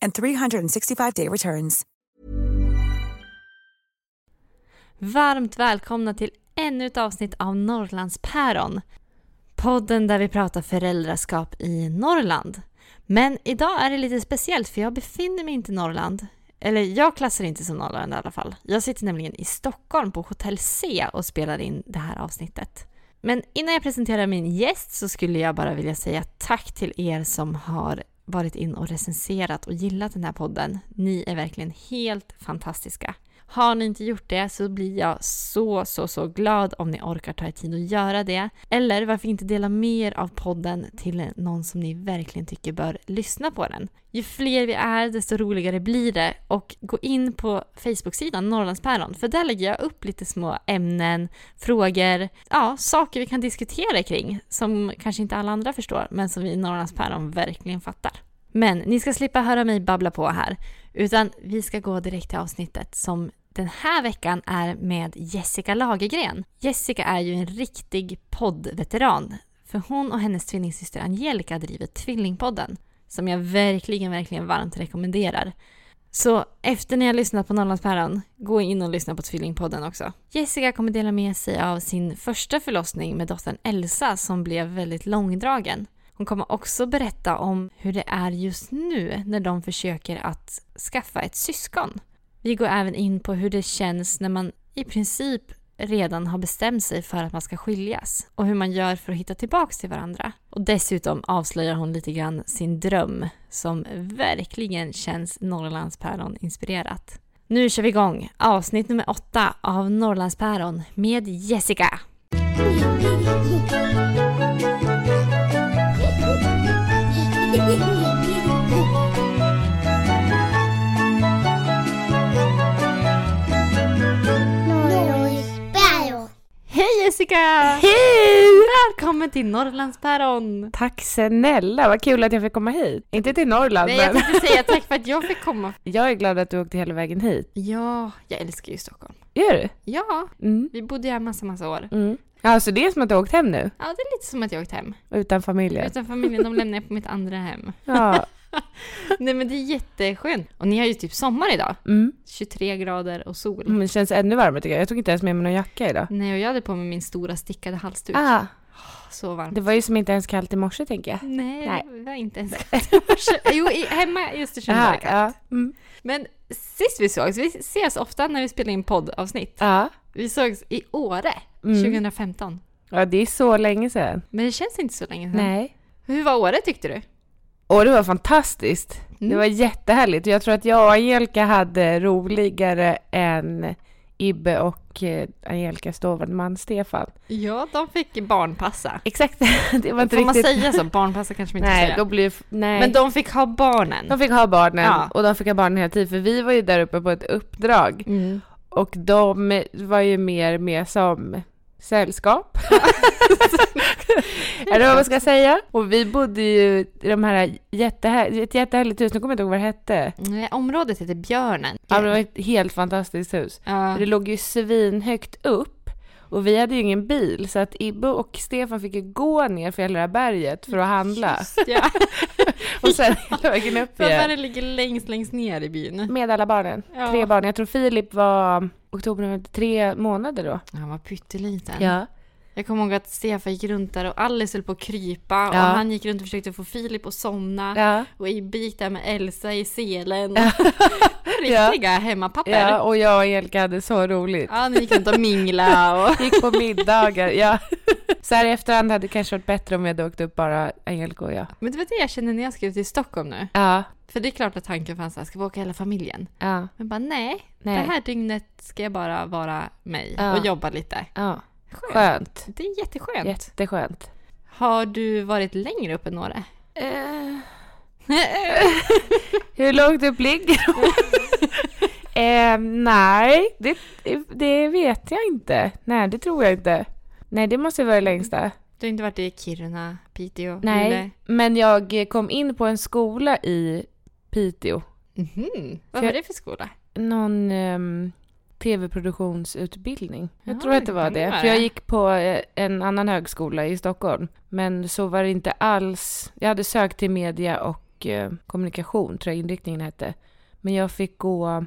and 365-day returns. Varmt välkomna till ännu ett avsnitt av Norrlandspäron. Podden där vi pratar föräldraskap i Norrland. Men idag är det lite speciellt för jag befinner mig inte i Norrland. Eller jag klassar inte som Norrland i alla fall. Jag sitter nämligen i Stockholm på Hotell C och spelar in det här avsnittet. Men innan jag presenterar min gäst så skulle jag bara vilja säga tack till er som har varit in och recenserat och gillat den här podden. Ni är verkligen helt fantastiska. Har ni inte gjort det så blir jag så, så, så glad om ni orkar ta er tid att göra det. Eller varför inte dela mer av podden till någon som ni verkligen tycker bör lyssna på den. Ju fler vi är, desto roligare blir det. Och gå in på Facebook-sidan Norrlandspäron, för där lägger jag upp lite små ämnen, frågor, ja, saker vi kan diskutera kring, som kanske inte alla andra förstår, men som vi i Norrlandspäron verkligen fattar. Men ni ska slippa höra mig babbla på här, utan vi ska gå direkt till avsnittet som den här veckan är med Jessica Lagergren. Jessica är ju en riktig poddveteran, för hon och hennes tvillingsyster Angelica driver Tvillingpodden, som jag verkligen, verkligen varmt rekommenderar. Så efter ni har lyssnat på Norrlandspäron, gå in och lyssna på Tvillingpodden också. Jessica kommer dela med sig av sin första förlossning med dottern Elsa som blev väldigt långdragen. Hon kommer också berätta om hur det är just nu när de försöker att skaffa ett syskon. Vi går även in på hur det känns när man i princip redan har bestämt sig för att man ska skiljas och hur man gör för att hitta tillbaks till varandra. Och dessutom avslöjar hon lite grann sin dröm som verkligen känns Norrlandspäron inspirerat. Nu kör vi igång avsnitt nummer åtta av Norrlandspäron med Jessica. Jessica! Hej! Välkommen till Norrlandspäron! Tack snälla, vad kul att jag fick komma hit. Inte till Norrland Nej, jag men tänkte säga tack för att jag fick komma. jag är glad att du åkte hela vägen hit. Ja, jag älskar ju Stockholm. Gör du? Ja, Mm. vi bodde ju här massa, massa år. Mm. Ja, så det är som att du har åkt hem nu? Ja, det är lite som att jag åkt hem. Utan familjen? Utan familjen, de lämnar jag på mitt andra hem. Ja. Nej men det är jätteskönt. Och ni har ju typ sommar idag. Mm. 23 grader och sol. Men det känns ännu varmare tycker jag. Jag tog inte ens med mig någon jacka idag. Nej, och jag hade på mig min stora stickade halsduk. Ah, Så varmt. det var ju som inte ens kallt i morse tänker jag. Nej, Nej. det var inte ens kallt i morse. Jo, i, hemma i Östersund var det Jaha, kallt. ja. Mm. Men sist vi sågs, vi ses ofta när vi spelar in poddavsnitt. ja. Vi sågs i Åre Mm. 2015. Ja, det är så länge sedan. Men det känns inte så länge sedan. Nej. Hur var Åre tyckte du? Och det var fantastiskt. Det Mm. var jättehärligt. Jag tror att jag och Angelica hade roligare än Ibbe och eh, Angelicas dåvarande man Stefan. Ja, de fick barnpassa. Exakt, det var inte Får man riktigt... säga så? Barnpassa kanske man inte Nej, säger. då blir nej. Men de fick ha barnen. De fick ha barnen Ja. och de fick ha barnen hela tiden för vi var ju där uppe på ett uppdrag Mm. och de var ju mer med som sällskap. Eller vad man ska säga. Och vi bodde ju i de här jättehär, ett jättehärligt hus, nu kommer jag inte ihåg vad det hette. Nej, Området heter Björnen. Ja, det var ett helt fantastiskt hus. Ja. Det låg ju svinhögt upp och vi hade ju ingen bil så att Ibbe och Stefan fick ju gå ner för hela det här berget för att handla. Just ja. Och sen hela vägen upp För igen. det ligger längst, längst ner i byn. Med alla barnen. Ja. Tre barn. Jag tror Filip var oktober, tre månader då. Han var pytteliten. Ja. Jag kommer ihåg att Stefan gick runt där och Alice höll på att krypa och Ja. han gick runt och försökte få Filip att somna. Ja. Och Ibbe gick där med Elsa i selen. Ja. Riktiga hemmapapper. ja, Ja. och jag och Angelica hade så roligt. ja, ni gick runt och mingla och... Gick på middagar, ja. Så här i efterhand hade det kanske varit bättre om vi hade åkt upp bara Angelica och jag. Men det var det jag känner när jag skrev till Stockholm nu. Ja, För det är klart att tanken fanns att ska vi åka hela familjen? ja, Men bara nej, nej. det här dygnet ska jag bara vara mig Ja. och jobba lite. Ja, Skönt. skönt. Det är jätteskönt. Jätteskönt. Har du varit längre upp än Åre? Eh, hur långt upp ligger eh, nej, det, det vet jag inte. Nej, det tror jag inte. Nej, det måste vara det längsta. Du har inte varit i Kiruna, Piteå, Nej, Luleå? men jag kom in på en skola i Piteå. Mhm. Vad För- var det för skola? Någon ehm, tv-produktionsutbildning. Jag Ja, tror att det var det För jag gick på eh, en annan högskola i Stockholm. Men så var det inte alls. Jag hade sökt till media och eh, kommunikation, tror jag inriktningen hette. Men jag fick gå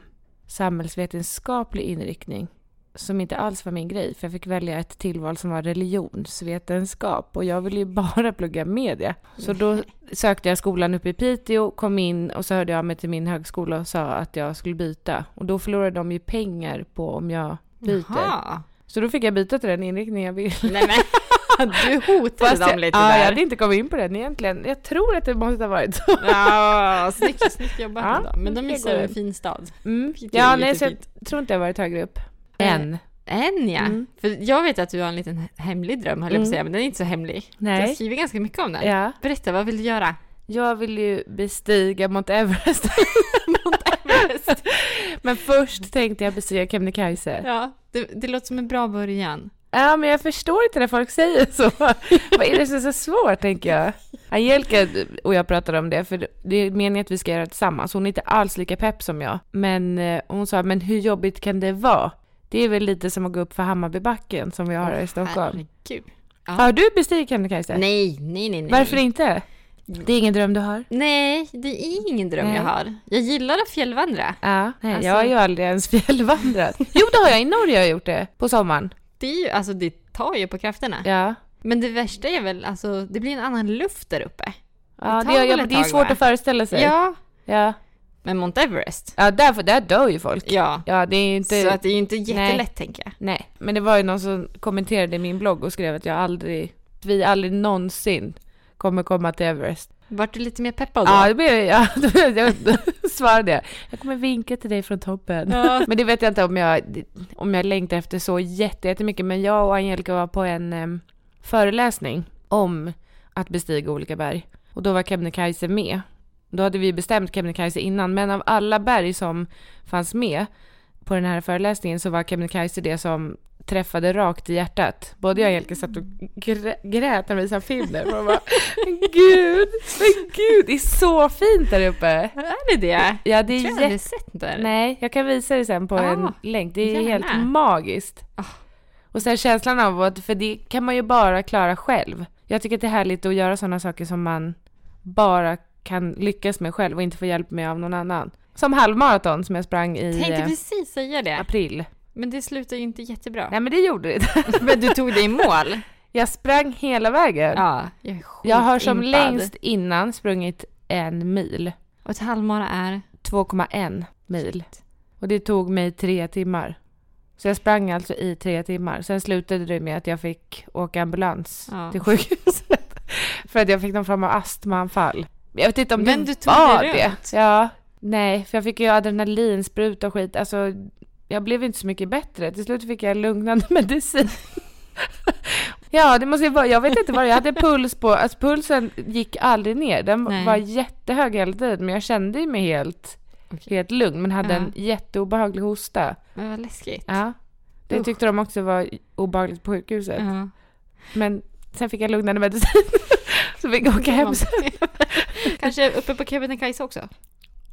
samhällsvetenskaplig inriktning. Som inte alls var min grej. För jag fick välja ett tillval som var religionsvetenskap. Och jag ville ju bara plugga media. Så då sökte jag skolan uppe i Piteå, kom in och så hörde jag av mig till min högskola och sa att jag skulle byta. Och då förlorade de ju pengar på om jag byter. Jaha. Så då fick jag byta till den inriktning jag ville. Nej men, du hotade dem jag, lite ja, där. jag hade inte kommit in på den egentligen. Jag tror att det måste ha varit så. Ja, snyggt, snyggt jobbat Ja. Men de går. en fin stad. Mm. Ja, nej, så jag tror inte jag varit högre upp. Än. En ja. Mm. För jag vet att du har en liten hemlig dröm höll jag på att Mm. säga, men den är inte så hemlig. Nej. skrivit ganska mycket om den. Ja. Berätta, vad vill du göra? Jag vill ju bestiga Mount Everest. Everest. Men först tänkte jag bestiga Kebnekaise. Ja, det, det låter som en bra början. Ja, men jag förstår inte när folk säger så. Vad är det som är så svårt, tänker jag. Angelica och jag pratade om det, för det är meningen att vi ska göra det tillsammans. Hon är inte alls lika pepp som jag. Men eh, hon sa, men hur jobbigt kan det vara? Det är väl lite som att gå upp för Hammarbybacken som vi har här i Stockholm. Herregud. Ja. Har du bestigit Kebnekaise? Nej, nej, nej, nej. Varför inte? Det är ingen dröm du har? Nej, det är ingen dröm Nej. jag har. Jag gillar att fjällvandra. Ja, nej, Alltså- jag har ju aldrig ens fjällvandrat. Jo, det har jag. I Norge har jag gjort det. På sommaren. Det är ju, alltså det tar ju på krafterna. Ja. Men det värsta är väl, alltså det blir en annan luft där uppe. Ja, Det det, tar är, väl ja, ett det är svårt att föreställa sig. Ja, Ja, men Mount Everest. ja där, där dör ju folk. Ja, Ja, det är inte... så att det är ju inte jättelätt tänker jag. Nej, men det var ju någon som kommenterade i min blogg och skrev att jag aldrig, vi aldrig någonsin kommer komma till Everest. Vart du lite mer peppad då? Ja, det blev ja, jag svarade jag. Jag kommer vinka till dig från toppen. Ja. Men det vet jag inte om jag, om jag längtar efter så jätte- jättemycket. Men jag och Angelica var på en em, föreläsning om att bestiga olika berg. Och då var Kebnekaise med. Då hade vi bestämt Kebnekaise innan, men av alla berg som fanns med på den här föreläsningen så var Kebnekaise det som träffade rakt i hjärtat. Både jag och Angelica satt och grä- grät när vi visade film där. Man bara, men gud, men gud, det är så fint där uppe. Är det det? Ja, det Jag är tror jag jätte... sett där. Nej, jag kan visa det sen på Ah, en länk. Det är gärna. helt magiskt. Ah. Och sen känslan av att, för det kan man ju bara klara själv. Jag tycker att det är härligt att göra sådana saker som man bara kan lyckas med själv och inte få hjälp med av någon annan. Som halvmaraton som jag sprang i Tänkte eh, precis säga det. april. Men det slutar ju inte jättebra. Nej men det gjorde det. Men du tog det i mål. Jag sprang hela vägen. Ja, jag är jag har som skitimpad. längst innan sprungit en mil. Och ett halvmara är? 2,1 mil. Och det tog mig tre timmar. Så jag sprang alltså i tre timmar. Sen slutade det med att jag fick åka ambulans Ja. till sjukhuset. För att jag fick någon form av astmaanfall. Jag vet inte om Men det du var det runt? Ja. Nej, för jag fick ju adrenalinspruta och skit. Alltså, jag blev inte så mycket bättre. Till slut fick jag lugnande medicin. ja, det måste ju vara. Jag vet inte vad det Jag hade puls på. Alltså pulsen gick aldrig ner. Den Nej. var jättehög hela tiden. Men jag kände mig helt, Okej. helt lugn. Men hade Ja. en jätteobehaglig hosta. Men vad läskigt. Ja. Det Usch. tyckte de också var obehagligt på sjukhuset. Ja. Men sen fick jag lugnande medicin. så fick jag åka hem sen. Kanske uppe på Kebnekaise också?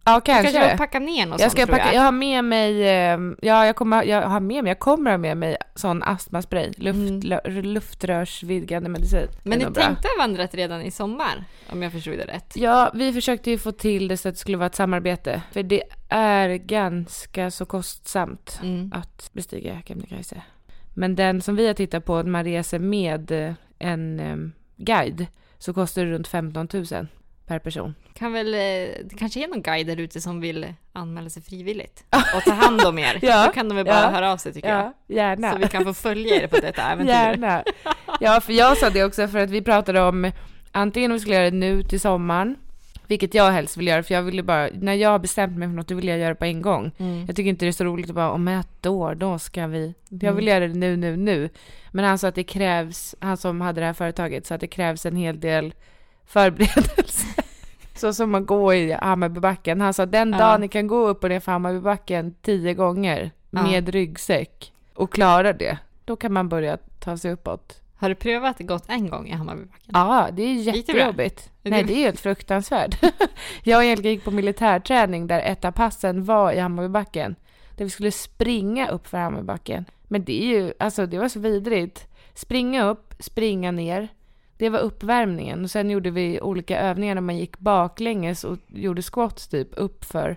Ja, Kanske, kanske. packa ner något Jag ska sånt, packa, jag har med mig, ehm, ja jag kommer, jag har med mig, jag kommer ha med mig sån astmaspray, luft, Mm. luftrörsvidgande medicin. Men ni tänkte ha vandrat redan i sommar? Om jag förstod det rätt. Ja, vi försökte ju få till det så att det skulle vara ett samarbete. För det är ganska så kostsamt Mm. att bestiga Kebnekaise. Men den som vi har tittat på, när man reser med eh, en eh, guide, så kostar det runt 15 000 per person. Kan väl, eh, det kanske är någon guide där ute som vill anmäla sig frivilligt och ta hand om er. Ja, Då kan de väl bara ja, höra av sig tycker jag. Ja, gärna. Så vi kan få följa er på detta äventyr. Gärna. Ja, för jag sa det också för att vi pratade om antingen om vi skulle göra det nu till sommaren, vilket jag helst vill göra, för jag vill ju bara, när jag har bestämt mig för något, då vill jag göra det på en gång. Mm. Jag tycker inte det är så roligt att bara, om ett år, då ska vi, jag vill göra det nu, nu, nu. Men han sa att det krävs, han som hade det här företaget, så att det krävs en hel del förberedelse. Så som man går i Hammarbybacken. Han sa den Ja. dagen ni kan gå upp och ner för Hammarbybacken tio gånger Ja. med ryggsäck och klara det, då kan man börja ta sig uppåt. Har du prövat det gått en gång i Hammarbybacken? Ja, det är det jättejobbigt. Är Nej, det- det är helt fruktansvärt. jag och Angelica gick på militärträning där ett av passen var i Hammarbybacken. Där vi skulle springa upp för Hammarbybacken. Men det är ju, alltså det var så vidrigt. Springa upp, springa ner. Det var uppvärmningen. Och sen gjorde vi olika övningar när man gick baklänges och gjorde squats typ uppför.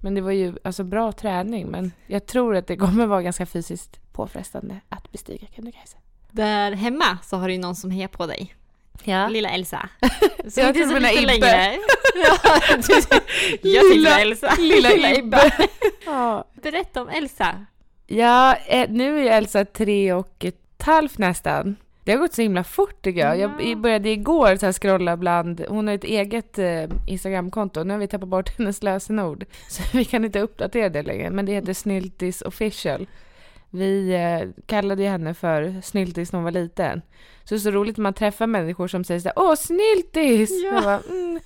Men det var ju alltså bra träning. Men jag tror att det kommer vara ganska fysiskt påfrestande att bestiga Kebnekaise. Där hemma så har du ju någon som hejar på dig. Ja. Lilla Elsa. Jag så du menar lite Ibbe. längre. Jag var Elsa. Lilla Ibbe. Ja. Berätta om Elsa. Ja, eh, nu är Elsa tre och ett halvt nästan. Det har gått så himla fort tycker jag. Jag Ja. i- började igår så här scrolla bland, hon har ett eget eh, Instagramkonto, nu har vi tappat bort hennes lösenord. Så vi kan inte uppdatera det längre, men det heter Snyltis official. Vi eh, kallade ju henne för Snyltis när hon var liten. Så det är så roligt när man träffar människor som säger så här, Åh, Snyltis! Ja. Bara, mm,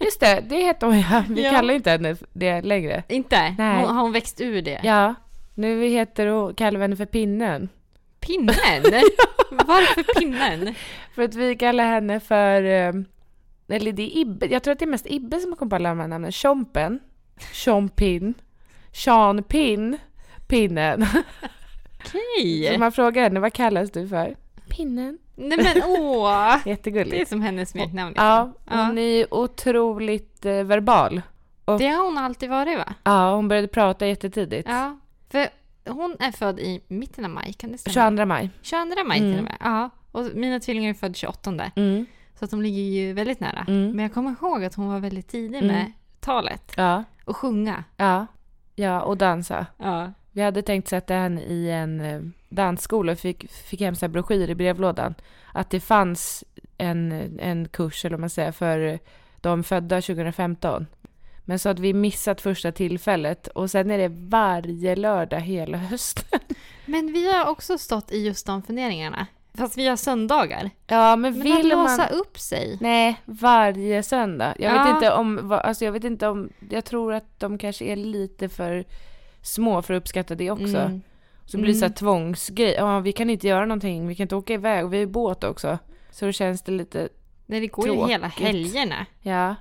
just det, det heter hon ja. Vi Ja. kallar inte henne det längre. Inte? Nej. Hon, har hon växt ur det? Ja, nu heter hon, kallar vi henne för Pinnen. Pinnen? Varför pinnen? För att vi kallar henne för, eh, eller det är Ibbe, jag tror att det är mest Ibbe som har kommit på alla de här namnen. Tjompen, Tjompin, Sean Pin, Pinnen. Okej. Så man frågar henne, vad kallas du för? Pinnen. Nej men åh! Det är Jättegulligt. som hennes smeknamn. liksom. Ja, Ja. hon är otroligt eh, verbal. Det har hon alltid varit va? Ja, hon började prata jättetidigt. Ja. För hon är född i mitten av maj, kan det stämma? 22 maj. 22 maj till Mm. och med. Ja. Och mina tvillingar är födda 28. Mm. Så att de ligger ju väldigt nära. Mm. Men jag kommer ihåg att hon var väldigt tidig Mm. med talet Ja, och sjunga. ja, ja, och dansa. Ja. Vi hade tänkt sätta henne i en eh, dansskola och fick, fick hem så broschyr i brevlådan. Att det fanns en, en kurs, eller vad man säger, för de födda 2015. Men så att vi missat första tillfället och sen är det varje lördag hela hösten. Men vi har också stått i just de funderingarna. Fast vi har söndagar. Ja, men, Men vill att man... låsa upp sig. Nej, varje söndag. Jag Ja. vet inte om, alltså jag vet inte om, jag tror att de kanske är lite för små för att uppskatta det också. Mm. Så blir det så här Mm. tvångsgrej. Ja, vi kan inte göra någonting, vi kan inte åka iväg och vi ju båt också. Så då känns det lite, Nej, det går ju Tråkigt. hela helgerna. ja.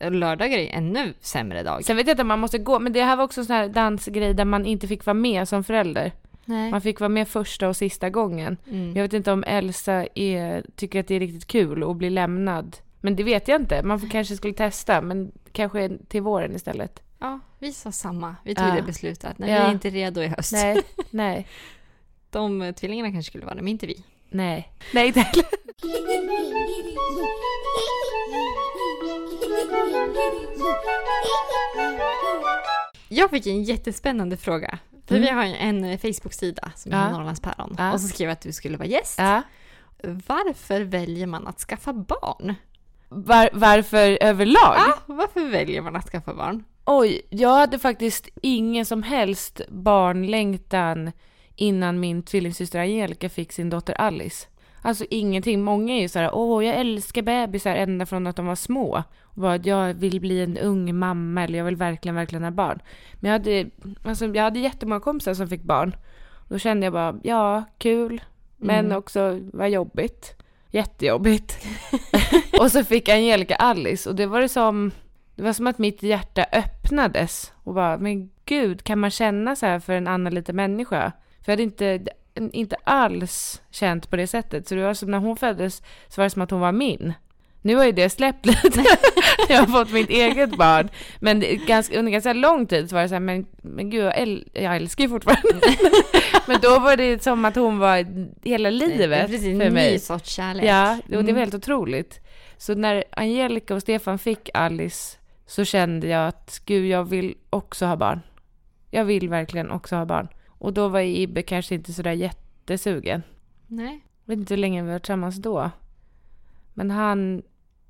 Lördagar är ju ännu sämre dag. Sen vet jag inte om man måste gå, men det här var också en sån här dansgrej där man inte fick vara med som förälder. Nej. Man fick vara med första och sista gången. Mm. Jag vet inte om Elsa är, tycker att det är riktigt kul att bli lämnad. Men det vet jag inte. Man får, kanske skulle testa, men kanske till våren istället. Ja, vi sa samma. Vi tog Ja. det beslutet. Nej, Ja. vi är inte redo i höst. Nej, nej, De eh, tvillingarna kanske skulle vara det, men inte vi. nej. Nej, inte heller. Jag fick en jättespännande fråga. För Mm. vi har en eh, Facebook-sida som Ja. heter Norrlandspäron. Ja. Och så skrev jag att du skulle vara gäst. Ja. Varför väljer man att skaffa barn? Var, varför överlag? Ja, varför väljer man att skaffa barn? Oj, jag hade faktiskt ingen som helst barnlängtan innan min tvillingsyster Angelica fick sin dotter Alice. Alltså ingenting. Många är ju så här, åh jag älskar bebisar ända från att de var små. Och bara, jag vill bli en ung mamma eller jag vill verkligen, verkligen ha barn. Men jag hade, alltså, jag hade jättemånga kompisar som fick barn. Då kände jag bara, ja, kul. Men Mm. också, vad jobbigt. Jättejobbigt. och så fick Angelica Alice och det var det som, det var som att mitt hjärta öppnades och bara, men gud, kan man känna så här för en annan liten människa? För jag hade inte, inte alls känt på det sättet. Så det var som när hon föddes så var det som att hon var min. Nu har ju det släppt lite. jag har fått mitt eget barn. Men ganska, under ganska lång tid så var det så här, men, men gud, jag, äl, jag älskar ju fortfarande Men då var det som att hon var hela livet precis, för en mig. ny sorts kärlek. Ja, och det var Mm. helt otroligt. Så när Angelica och Stefan fick Alice så kände jag att gud, jag vill också ha barn. Jag vill verkligen också ha barn. Och då var Ibbe kanske inte sådär jättesugen. Nej. Jag vet inte hur länge vi var tillsammans då. Men han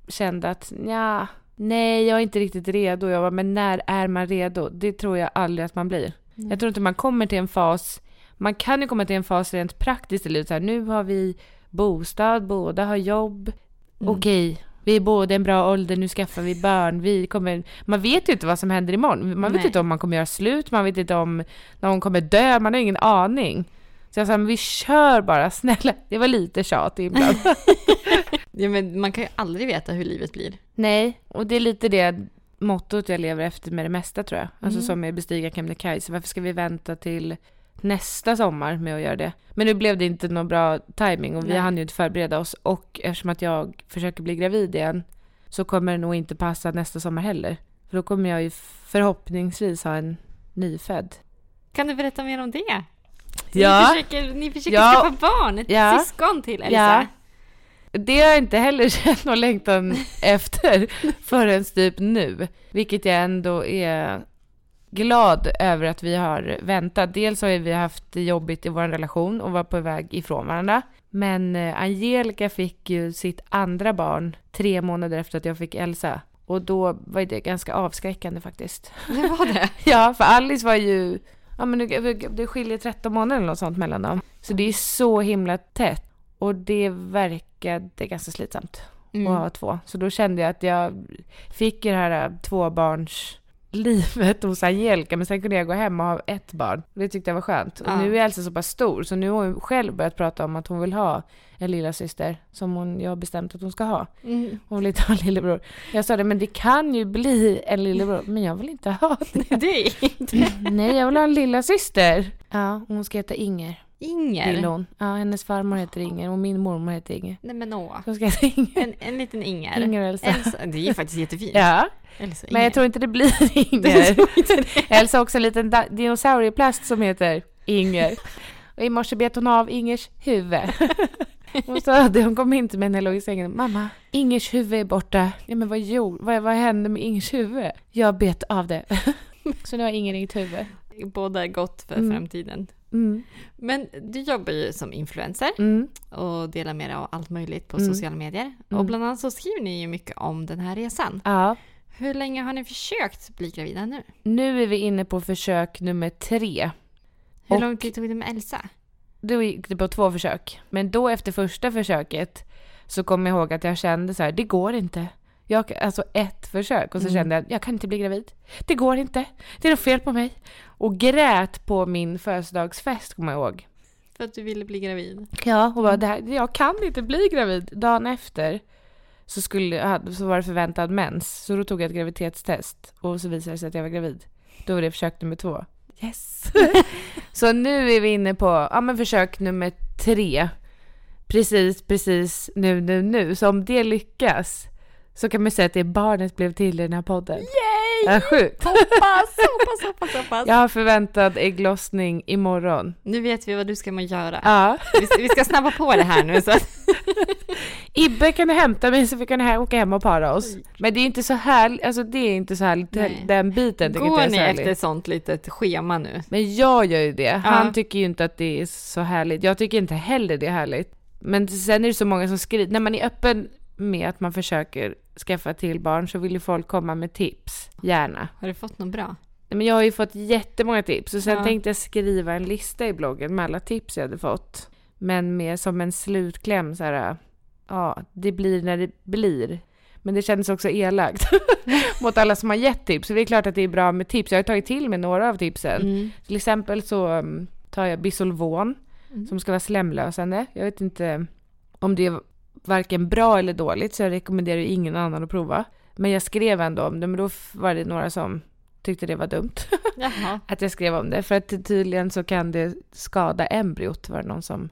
kände att ja, nej, jag är inte riktigt redo. Jag var, men när är man redo? Det tror jag aldrig att man blir. Jag tror inte man kommer till en fas, man kan ju komma till en fas rent praktiskt i livet. Så här, nu har vi bostad, båda har jobb. Mm. Okej, vi är båda en bra ålder, nu skaffar vi barn. Vi kommer, man vet ju inte vad som händer imorgon. Man vet Nej. inte om man kommer göra slut, man vet inte om någon kommer dö, man har ingen aning. Så jag sa, men vi kör bara, snälla. Det var lite tjat ibland. Ja, men man kan ju aldrig veta hur livet blir. Nej, och det är lite det mottot jag lever efter med det mesta tror jag. Alltså Mm. som med bestiga Kebnekaise. Varför ska vi vänta till nästa sommar med att göra det? Men nu blev det inte någon bra timing och vi Nej. hann ju inte förbereda oss. Och eftersom att jag försöker bli gravid igen så kommer det nog inte passa nästa sommar heller. För då kommer jag ju förhoppningsvis ha en nyfödd. Kan du berätta mer om det? Ja. Ni försöker, ni försöker Ja. skaffa barn, ett Ja. syskon till Elsa. Ja. Det har jag inte heller känt någon längtan efter förrän typ nu. Vilket jag ändå är glad över att vi har väntat. Dels har vi haft det jobbigt i vår relation och var på väg ifrån varandra. Men eh, Angelica fick ju sitt andra barn tre månader efter att jag fick Elsa. Och då var det ganska avskräckande faktiskt. Det var det. Ja, för Alice var ju... Ja, men det- skiljer 13 månader eller något sånt mellan dem. Så det är så himla tätt. Och det verkade ganska slitsamt Mm. att ha två. Så då kände jag att jag fick ju det här äh, tvåbarnslivet hos Angelica. Men sen kunde jag gå hem och ha ett barn. Det tyckte jag var skönt. Och Ja. nu är Elsa så pass stor. Så nu har hon själv börjat prata om att hon vill ha en lilla syster Som hon, jag har bestämt att hon ska ha. Mm. Hon vill inte ha en lillebror. Jag sa det, men det kan ju bli en lillebror. Men jag vill inte ha det. Det inte Nej, jag vill ha en lilla syster. Ja, hon ska heta Inger. Vill Inger. hon. Ja, hennes farmor heter Inger och min mormor heter Inger. Nej men åh. Hon ska heta Inger. En, en liten Inger. Inger och Elsa. Elsa. Det är ju faktiskt jättefint. Ja, Elsa men jag tror inte det blir Inger. det. Elsa har också en liten dinosaurieplast som heter Inger. Och i morse bet hon av Ingers huvud. Hon sa det, hon kom in till mig när jag låg i sängen. Mamma, Ingers huvud är borta. Ja men vad gjorde, vad, vad hände med Ingers huvud? Jag bet av det. Så nu har Inger inget huvud. Båda gott för Mm. framtiden. Mm. Men du jobbar ju som influencer Mm. och delar med dig av allt möjligt på Mm. sociala medier. Och Mm. bland annat så skriver ni ju mycket om den här resan. Ja. Hur länge har ni försökt bli gravida nu? Nu är vi inne på försök nummer tre. Hur Och- lång tid tog det med Elsa? Då gick det på två försök. Men då efter första försöket så kom jag ihåg att jag kände så här, det går inte. Jag, alltså ett försök och så Mm. kände jag, jag kan inte bli gravid. Det går inte. Det är något fel på mig. Och grät på min födelsedagsfest kommer jag ihåg. För att du ville bli gravid? Ja, och bara, det här, jag kan inte bli gravid. Dagen efter så, skulle, så var det förväntad mens. Så då tog jag ett graviditetstest och så visade det sig att jag var gravid. Då var det försök nummer två. Yes! så nu är vi inne på ja, men försök nummer tre. Precis, precis nu, nu, nu. Så om det lyckas så kan man säga att det barnet blev till i den här podden. Yay! Ja, sjukt. Hoppas, hoppas, hoppas, hoppas. Jag har förväntad ägglossning imorgon. Nu vet vi vad du ska göra. Ja. Vi, ska, vi ska snabba på det här nu. Så Ibbe kan hämta mig så vi kan åka hem och para oss. Men det är inte så härligt, alltså det är inte så härligt, Nej. den biten inte går jag är ni så efter härligt. sånt litet schema nu? Men jag gör ju det. Han Ja. tycker ju inte att det är så härligt. Jag tycker inte heller det är härligt. Men sen är det så många som skriver, när man är öppen med att man försöker skaffa till barn så vill ju folk komma med tips, gärna. Har du fått något bra? Men jag har ju fått jättemånga tips och sen Ja. tänkte jag skriva en lista i bloggen med alla tips jag hade fått. Men med som en slutkläm så här, ja, det blir när det blir. Men det kändes också elakt mot alla som har gett tips. Så det är klart att det är bra med tips. Jag har tagit till mig några av tipsen. Mm. Till exempel så um, tar jag Bisolvon Mm. som ska vara slemlösande. Jag vet inte om det varken bra eller dåligt så jag rekommenderar ju ingen annan att prova. Men jag skrev ändå om det men då var det några som tyckte det var dumt att jag skrev om det. För att tydligen så kan det skada embryot var det någon som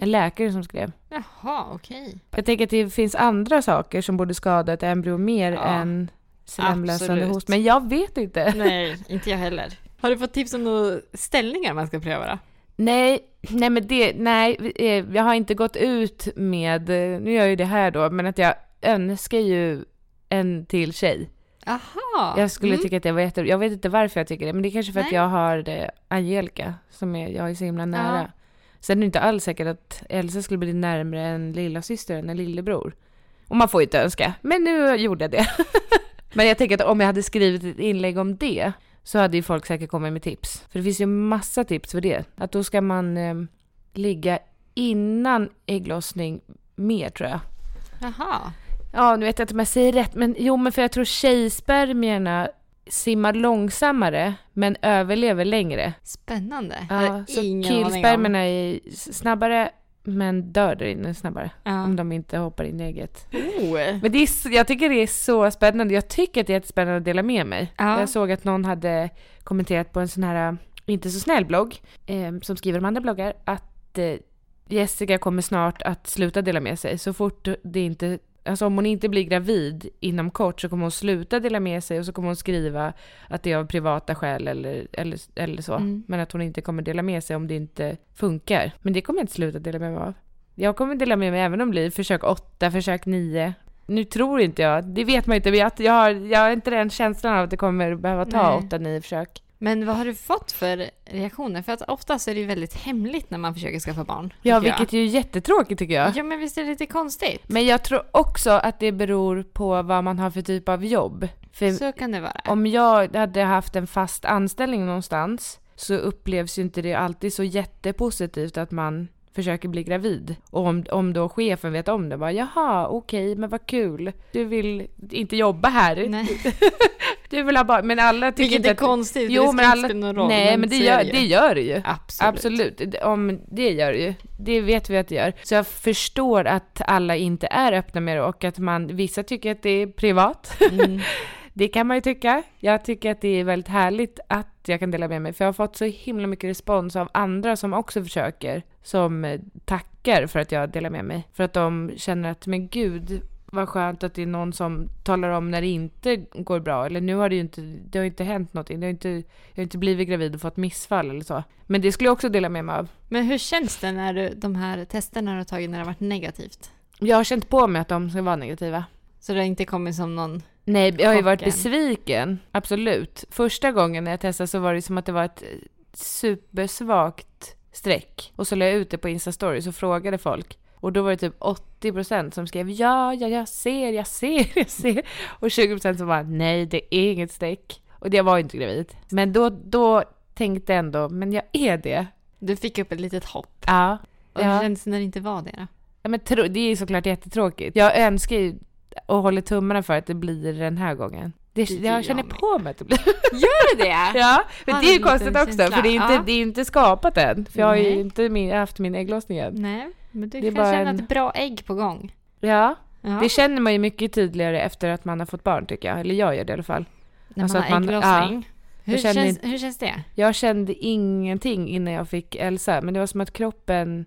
En läkare som skrev. Jaha, okej. Jag tänker att det finns andra saker som borde skada ett embryo mer Ja, än slemlösande host. Men jag vet inte. Nej, inte jag heller. Har du fått tips om några ställningar man ska pröva då? Nej, nej men det, nej, eh, jag har inte gått ut med, eh, nu gör jag ju det här då, men att jag önskar ju en till tjej. Aha. Jag skulle mm. tycka att det var jätte, jag vet inte varför jag tycker det, men det är kanske för att Nej. jag har Angelica, som är, jag är så himla nära. Ja. Sen är det inte alls säkert att Elsa skulle bli närmare en lilla syster än en lillebror. Och man får ju inte önska, men nu gjorde jag det. men jag tänker att om jag hade skrivit ett inlägg om det, så hade ju folk säkert kommit med tips. För det finns ju massa tips för det. Att då ska man eh, ligga innan ägglossning mer tror jag. Jaha. Ja, nu vet jag inte om jag säger rätt, men jo, men för jag tror tjejspermierna simmar långsammare, men överlever längre. Spännande. Ja, så killspermierna är snabbare, men dör där inne snabbare. Ja. Om de inte hoppar in i ägget. Oh. Men det är, jag tycker det är så spännande. Jag tycker att det är jättespännande att dela med mig. Ja. Jag såg att någon hade kommenterat på en sån här, äh, inte så snäll blogg, eh, som skriver om andra bloggar, att eh, Jessica kommer snart att sluta dela med sig. Så fort det inte, alltså om hon inte blir gravid inom kort så kommer hon sluta dela med sig och så kommer hon skriva att det är av privata skäl eller, eller, eller så. Mm. Men att hon inte kommer dela med sig om det inte funkar. Men det kommer jag inte sluta dela med mig av. Jag kommer dela med mig även om det blir försök åtta, försök nio. Nu tror inte jag, det vet man inte, men jag, jag, har, jag har inte den känslan av att det kommer behöva ta Nej. åtta, nio försök. Men vad har du fått för reaktioner? För att oftast är det ju väldigt hemligt när man försöker skaffa barn. Ja, tycker jag. vilket är ju jättetråkigt tycker jag. Ja, men visst är det lite konstigt? Men jag tror också att det beror på vad man har för typ av jobb. För Så kan det vara. om jag hade haft en fast anställning någonstans så upplevs ju inte det alltid så jättepositivt att man försöker bli gravid. Och om, om då chefen vet om det, bara jaha, okej, men vad kul. Du vill inte jobba här. Nej. Du vill ha barn. Men alla tycker Vilket inte är att... konstigt, Jo, det men inte alla... spela någon roll. Nej, men det är gör, det gör det ju. Absolut. Absolut. Om det gör det ju. Det vet vi att det gör. Så jag förstår att alla inte är öppna med det och att man, vissa tycker att det är privat. Mm. Det kan man ju tycka. Jag tycker att det är väldigt härligt att jag kan dela med mig. För jag har fått så himla mycket respons av andra som också försöker. Som eh, tackar för att jag delar med mig. För att de känner att, men gud, vad skönt att det är någon som talar om när det inte går bra. Eller nu har det ju inte, det har inte hänt någonting. Det har inte, jag har inte blivit gravid och fått missfall eller så. Men det skulle jag också dela med mig av. Men hur känns det när du, de här testerna du har tagit när det har varit negativt? Jag har känt på mig att de ska vara negativa. Så det har inte kommit som någon... Nej, jag har ju varit besviken. Absolut. Första gången när jag testade så var det som att det var ett supersvagt streck. Och så la jag ut det på Instastory och frågade folk. Och då var det typ 80% som skrev ja, ja, jag ser, jag ser, jag ser. Och 20% som var nej, det är inget streck. Och det var ju inte gravid. Men då, då tänkte jag ändå, men jag är det. Du fick upp ett litet hopp. Ja. Och hur Ja. känns det när det inte var det då? Ja, men det är ju såklart jättetråkigt. Jag önskar ju och håller tummarna för att det blir den här gången. Det, Det jag känner jag på mig att det blir. Gör det det? Ja, men det är ju konstigt också känsla. för det är inte, Ja. det är inte skapat än. För jag har ju Nej. inte min, haft min ägglossning än. Nej, men du Det kan känna en- ett bra ägg på gång. Ja, Ja. det känner man ju mycket tydligare efter att man har fått barn tycker jag. Eller jag gör det i alla fall. när alltså man har man- ägglossning. Hur, Jag känner känns, hur känns det? Jag kände ingenting innan jag fick Elsa. Men det var som att kroppen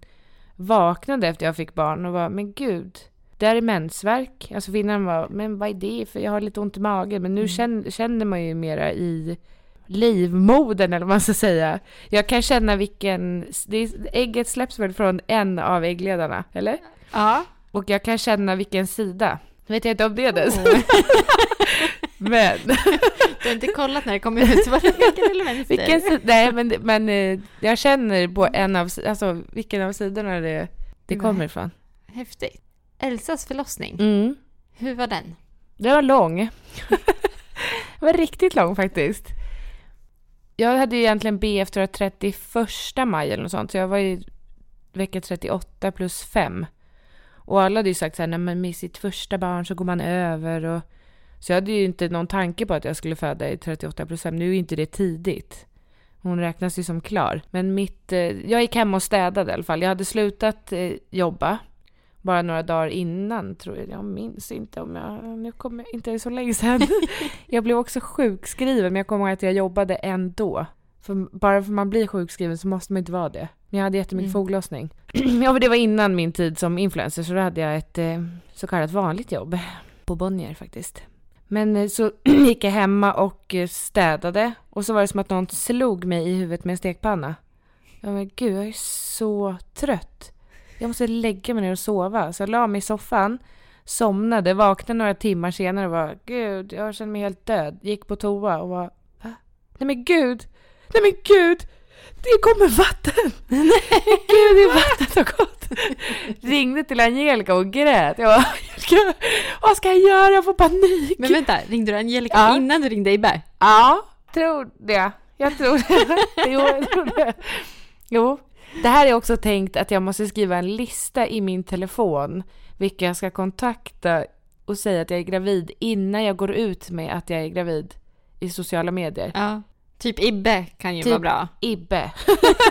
vaknade efter jag fick barn och var, men gud. Det här är mensvärk. Alltså innan var, men vad är det för jag har lite ont i magen. Men nu Mm. känner, känner man ju mera i livmodern eller vad man ska säga. Jag kan känna vilken, det ägget släpps väl från en av äggledarna, eller? Ja. Och jag kan känna vilken sida. Vet jag inte om det är det. Oh. Men Du har inte kollat när det kommer ut, var det höger eller vänster? vilken sida, nej men, men eh, jag känner på en av, alltså vilken av sidorna det, det kommer ifrån. Häftigt. Elsas förlossning, Mm. hur var den? Det var lång. det var riktigt lång faktiskt. Jag hade ju egentligen B efter 31 maj eller något sånt, så jag var i vecka 38 plus 5. Och alla hade ju sagt så här, nej men med sitt första barn så går man över och... Så jag hade ju inte någon tanke på att jag skulle föda i 38 plus 5. Nu är ju inte det tidigt. Hon räknas ju som klar. Men mitt... Eh, jag gick hem och städade i alla fall. Jag hade slutat eh, jobba bara några dagar innan, tror jag. Jag minns inte om jag... Nu kommer jag inte så länge sedan. jag blev också sjukskriven, men jag kommer ihåg att jag jobbade ändå. För bara för man blir sjukskriven så måste man inte vara det. Men jag hade jättemycket Mm. foglossning. ja, och det var innan min tid som influencer så då hade jag ett eh, så kallat vanligt jobb. På Bonnier faktiskt. Men eh, så gick jag hemma och eh, städade och så var det som att någon slog mig i huvudet med en stekpanna. Ja men gud, jag är så trött. Jag måste lägga mig ner och sova. Så jag la mig i soffan, somnade, vaknade några timmar senare och var gud, jag känner mig helt död. Gick på toa och var va? Nej men gud! Nej men gud! Det kommer vatten! Nej gud, det är vatten har gått! Ringde till Angelica och grät. Jag bara, vad ska jag göra? Jag får panik! Men vänta, ringde du Angelica Ja. innan du ringde Ibbe? Ja, tror det. Jag tror det. Jo, jag tror det. Jo. Det här är också tänkt att jag måste skriva en lista i min telefon vilka jag ska kontakta och säga att jag är gravid innan jag går ut med att jag är gravid i sociala medier. Ja. Typ Ibbe kan ju Typ- vara bra. Ibbe.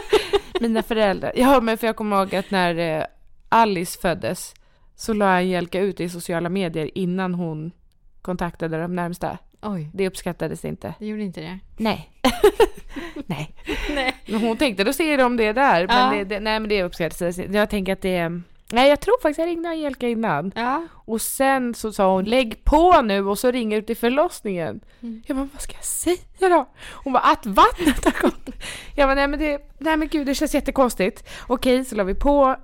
Mina föräldrar. Ja, men för jag kommer ihåg att när eh, Alice föddes så la Angelica ut i sociala medier innan hon kontaktade de närmsta. Oj, Det uppskattades inte. det gjorde inte det. Nej. nej. Nej. Hon tänkte, då ser de det där. Men Ja. det, det, nej, men det uppskattades inte. Jag tänker att det är... Nej, jag tror faktiskt jag ringde Angelica innan. Ja. Och sen så sa hon, lägg på nu och så ringer du till förlossningen. Mm. Jag bara, vad ska jag säga då? Hon bara, att vattnet har gått. Jag bara, nej men, det, nej men gud, det känns jättekonstigt. Okej, så la vi på.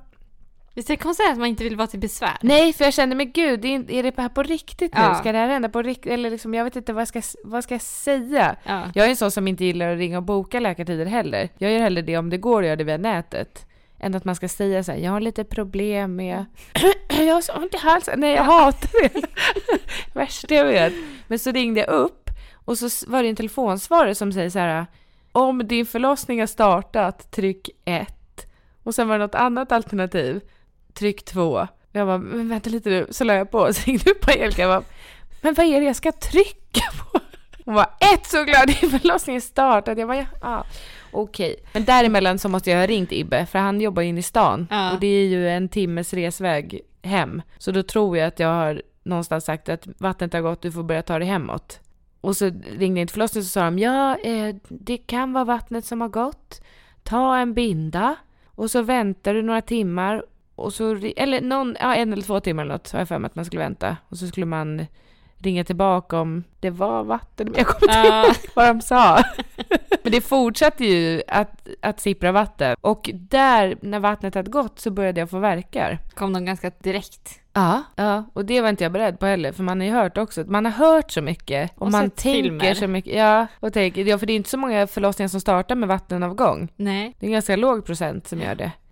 Visst är det konstigt att man inte vill vara till besvär? Nej, för jag kände, men gud, är, det här på riktigt nu? Ja. Ska det här hända på riktigt? Eller liksom, jag vet inte, vad ska, jag- vad ska jag säga? Ja. Jag är en sån som inte gillar att ringa och boka läkartider heller. Jag gör hellre det om det går att göra det via nätet. Än att man ska säga så här, jag har lite problem med... jag har så ont i halsen. Nej, jag hatar det. Värsta jag vet. Men så ringde jag upp och så var det en telefonsvarare som säger så här, om din förlossning har startat, tryck 1. Och sen var det något annat alternativ, tryck 2. Jag bara, men vänta lite nu. Så la jag på och så ringde upp Angelica. Jag bara, men vad är det jag ska trycka på? Hon var ett så glad i förlossningen startat. Jag bara, ja, ah, okej. Men däremellan så måste jag ha ringt Ibbe, för han jobbar inne i stan. Ja. Och det är ju en timmes resväg hem. Så då tror jag att jag har någonstans sagt att vattnet har gått, du får börja ta dig hemåt. Och så ringde jag till förlossningen och så sa de, ja, eh, det kan vara vattnet som har gått. Ta en binda och så väntar du några timmar och så, eller någon, ja, en eller två timmar eller något har jag för mig att man skulle vänta. Och så skulle man ringa tillbaka om det var vatten, men jag kommer inte ihåg vad de sa. Men det fortsatte ju att, att sippra vatten. Och där, när vattnet hade gått, så började jag få verkar. Kom de ganska direkt? Ja. ja, och det var inte jag beredd på heller, för man har ju hört också, man har hört så mycket och, Och man tänker filmer. så mycket. Ja, och tänker, ja, för det är inte så många förlossningar som startar med vattenavgång. Nej. Det är en ganska låg procent som gör det,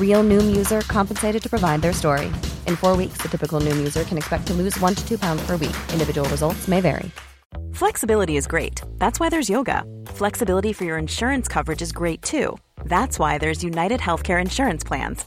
Real Noom user compensated to provide their story. In four weeks, the typical Noom user can expect to lose one to two pounds per week. Individual results may vary. Flexibility is great. That's why there's yoga. Flexibility for your insurance coverage is great too. That's why there's United Healthcare Insurance Plans.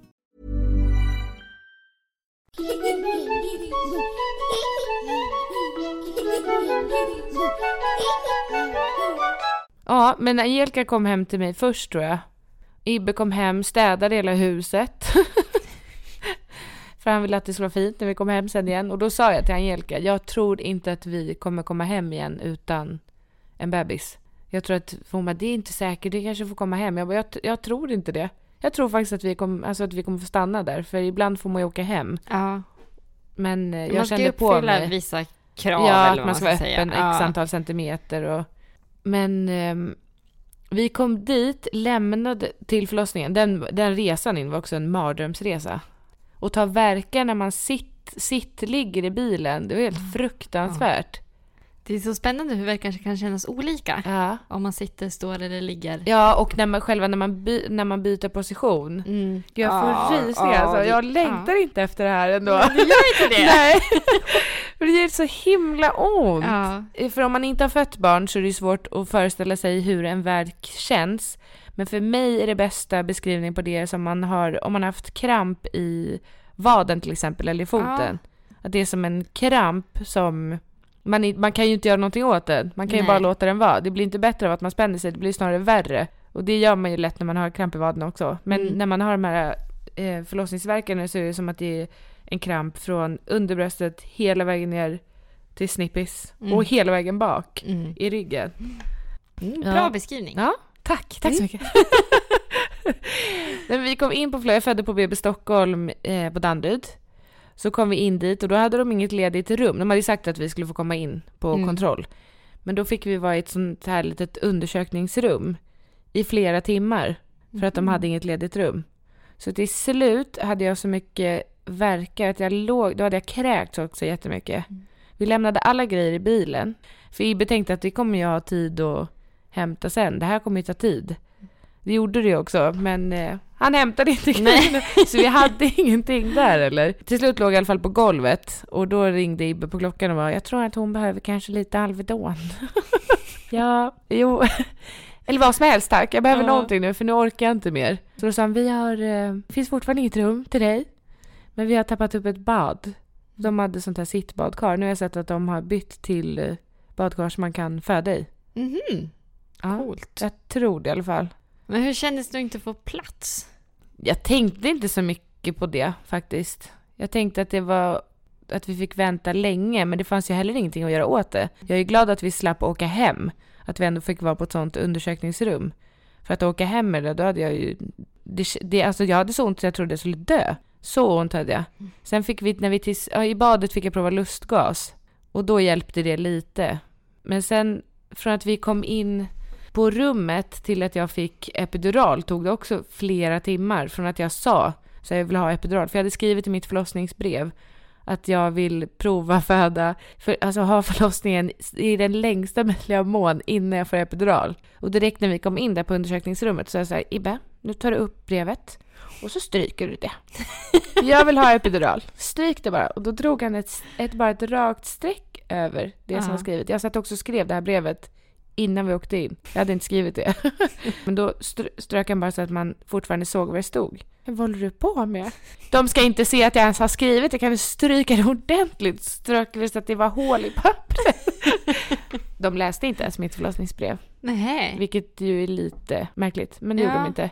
Ja, men Angelica kom hem till mig först tror jag. Ibbe kom hem, städade hela huset. För han ville att det skulle vara fint när vi kom hem sen igen. Och då sa jag till Angelica, jag tror inte att vi kommer komma hem igen utan en bebis. Jag tror att, hon bara, det är inte säkert, det kanske får komma hem. Jag bara, jag, jag tror inte det. Jag tror faktiskt att vi, kom, alltså att vi kommer få stanna där, för ibland får man ju åka hem. Ja. Men eh, jag man ska kände ju på uppfylla mig... vissa krav. Ja, eller att vad man ska vara säga. öppen x Ja. antal centimeter och... Men ehm, vi kom dit, lämnade till förlossningen. Den, den resan in var också en mardrömsresa. Och ta verkar när man sitt, sitt ligger i bilen, det var helt fruktansvärt. Det är så spännande hur verkar kan kännas olika. Ja. Om man sitter, står eller ligger. Ja, och när man, själva när man, by, när man byter position. Mm. Gud, jag får Ja, rysningar ja, alltså. det- Jag längtar inte efter det här ändå. Men det gör inte det. Nej. För det gör så himla ont. Ja. För om man inte har fött barn så är det svårt att föreställa sig hur en verk känns. Men för mig är det bästa beskrivning på det som man har om man har haft kramp i vaden till exempel eller i foten. Att det är som en kramp som man, man kan ju inte göra någonting åt den. Man kan ju Nej. bara låta den vara. Det blir inte bättre av att man spänner sig, det blir snarare värre. Och det gör man ju lätt när man har kramp i vaden också. Men Mm. när man har de här eh, förlossningsvärkarna så är det som att det är en kramp från underbröstet hela vägen ner till snippis Mm. och hela vägen bak Mm. i ryggen. Mm, Ja. bra beskrivning. Ja, tack. Tack så mycket. När vi kom in på flödet, jag födde på BB Stockholm eh, på Danderyd. Så kom vi in dit och då hade de inget ledigt rum. De hade sagt att vi skulle få komma in på Mm. kontroll. Men då fick vi vara i ett sånt här litet undersökningsrum i flera timmar. För att de hade inget ledigt rum. Så till slut hade jag så mycket verkar att jag låg, då hade jag kräkts också jättemycket. Vi lämnade alla grejer i bilen. För Ibbe tänkte att det kommer jag ha tid att hämta sen. Det här kommer ju ta tid. Det gjorde det också, men eh, han hämtade inte grejerna. Så vi hade ingenting där eller. Till slut låg jag i alla fall på golvet och då ringde Ibbe på klockan och var jag tror att hon behöver kanske lite Alvedon. ja, jo. Eller vad som helst tack. Jag behöver Ja. någonting nu för nu orkar jag inte mer. Så då sa han, vi har, eh, det finns fortfarande inget rum till dig. Men vi har tappat upp ett bad. De hade sånt här sittbadkar. Nu har jag sett att de har bytt till eh, badkar som man kan föda i. Mhm. Ja, Coolt. Jag tror det i alla fall. Men hur kändes det att inte få plats? Jag tänkte inte så mycket på det faktiskt. Jag tänkte att det var att vi fick vänta länge, men det fanns ju heller ingenting att göra åt det. Jag är glad att vi slapp åka hem, att vi ändå fick vara på ett sånt undersökningsrum. För att åka hem med det, då hade jag ju... Det, det, alltså jag hade så ont att jag trodde jag skulle dö. Så ont hade jag. Sen fick vi, när vi tills, ja, i badet fick jag prova lustgas. Och då hjälpte det lite. Men sen från att vi kom in på rummet till att jag fick epidural tog det också flera timmar från att jag sa så jag vill ha epidural. För jag hade skrivit i mitt förlossningsbrev att jag vill prova föda, för, alltså ha förlossningen i den längsta möjliga mån innan jag får epidural. Och direkt när vi kom in där på undersökningsrummet så sa jag så här, Ibbe, nu tar du upp brevet och så stryker du det. Jag vill ha epidural. Stryk det bara. Och då drog han ett, ett, bara ett rakt streck över det som Ja. var skrivet. Jag satt också och skrev det här brevet innan vi åkte in. Jag hade inte skrivit det. Men då str- strök han bara så att man fortfarande såg vad det stod. Men vad håller du på med? De ska inte se att jag ens har skrivit. Jag kan väl stryka det ordentligt. Strök det så att det var hål i pappret. De läste inte ens mitt förlossningsbrev. Nej. Vilket ju är lite märkligt. Men det Ja. gjorde de inte.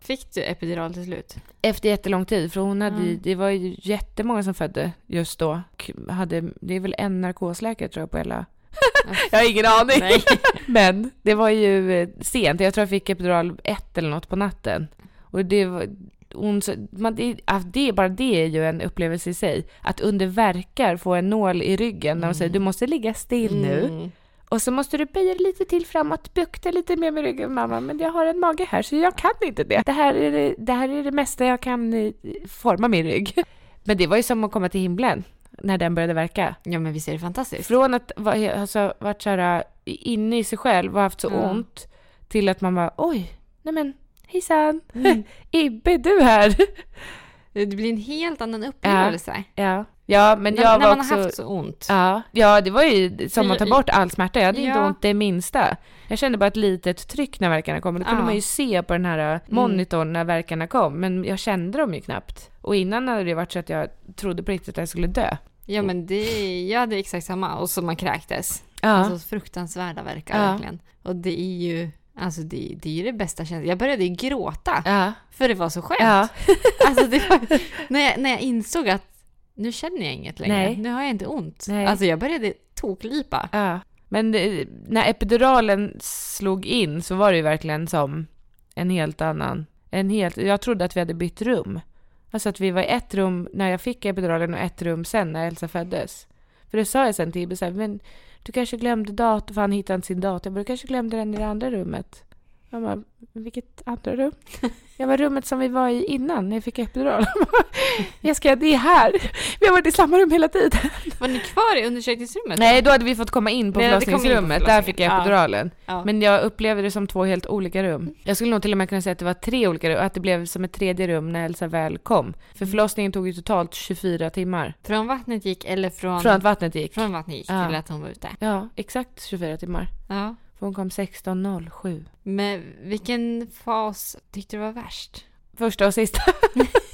Fick du epidural till slut? Efter jättelång tid, för hon hade Mm. det var ju jättemånga som födde just då. Hade, det är väl en narkosläkare tror jag på hela... jag har ingen aning. Nej. Men det var ju eh, sent, jag tror jag fick epidural ett eller något på natten. Och det var... Hon, man, det, det, bara det är ju en upplevelse i sig. Att under verkar få en nål i ryggen när de säger du måste ligga still nu. Mm. Och så måste du böja lite till framåt, bukta lite mer med ryggen mamma, men jag har en mage här så jag kan inte det. Det här är det, det, här är det mesta jag kan eh, forma min rygg. Men det var ju som att komma till himlen när den började verka. Ja men visst är det fantastiskt? Från att va- alltså, varit så här inne i sig själv och haft så Ja. ont till att man var oj, nej men hejsan, Mm. Ibbe du här? Det blir en helt annan upplevelse. Ja, ja men när, jag när var man också... har haft så ont. Ja, ja, det var ju som att ta bort all smärta. Jag hade inte Ja. ont det minsta. Jag kände bara ett litet tryck när verkarna kom. Då kunde Ja. Mm. man ju se på den här monitorn när verkarna kom. Men jag kände dem ju knappt. Och innan hade det varit så att jag trodde på riktigt att jag skulle dö. Ja men det, jag hade exakt samma och så man kräktes. Ja. Alltså fruktansvärda verkar Ja. verkligen. Och det är ju, alltså det, det är ju det bästa känslan. Jag började ju gråta ja. för det var så skönt. Ja. Alltså det var, när, jag, när jag insåg att nu känner jag inget längre. Nej. Nu har jag inte ont. Nej. Alltså jag började toklipa. Ja. Men det, när epiduralen slog in så var det ju verkligen som en helt annan... En helt, jag trodde att vi hade bytt rum. Alltså att vi var i ett rum när jag fick epiduralen och ett rum sen när Elsa föddes. För det sa jag sen till Ibe, så här, men du kanske glömde datorn, för han hittade inte sin dator. Jag bara, du kanske glömde den i det andra rummet. Han bara, vilket andra rum? Jag var rummet som vi var i innan när jag fick epidural. Bara, Jessica, det är här. Vi har varit i samma rum hela tiden. Var ni kvar i undersökningsrummet? Nej, då hade vi fått komma in på Nej, förlossningsrummet. Där fick jag Ja. epiduralen. Ja. Men jag upplevde det som två helt olika rum. Jag skulle nog till och med kunna säga att det var tre olika rum, att det blev som ett tredje rum när Elsa väl kom. För förlossningen tog ju totalt 24 timmar. Från vattnet gick eller från... Från att vattnet gick. från vattnet gick Ja. till att hon var ute. Ja, exakt 24 timmar. Ja. För hon kom 16.07. Men vilken fas tyckte du var värst? Första och sista.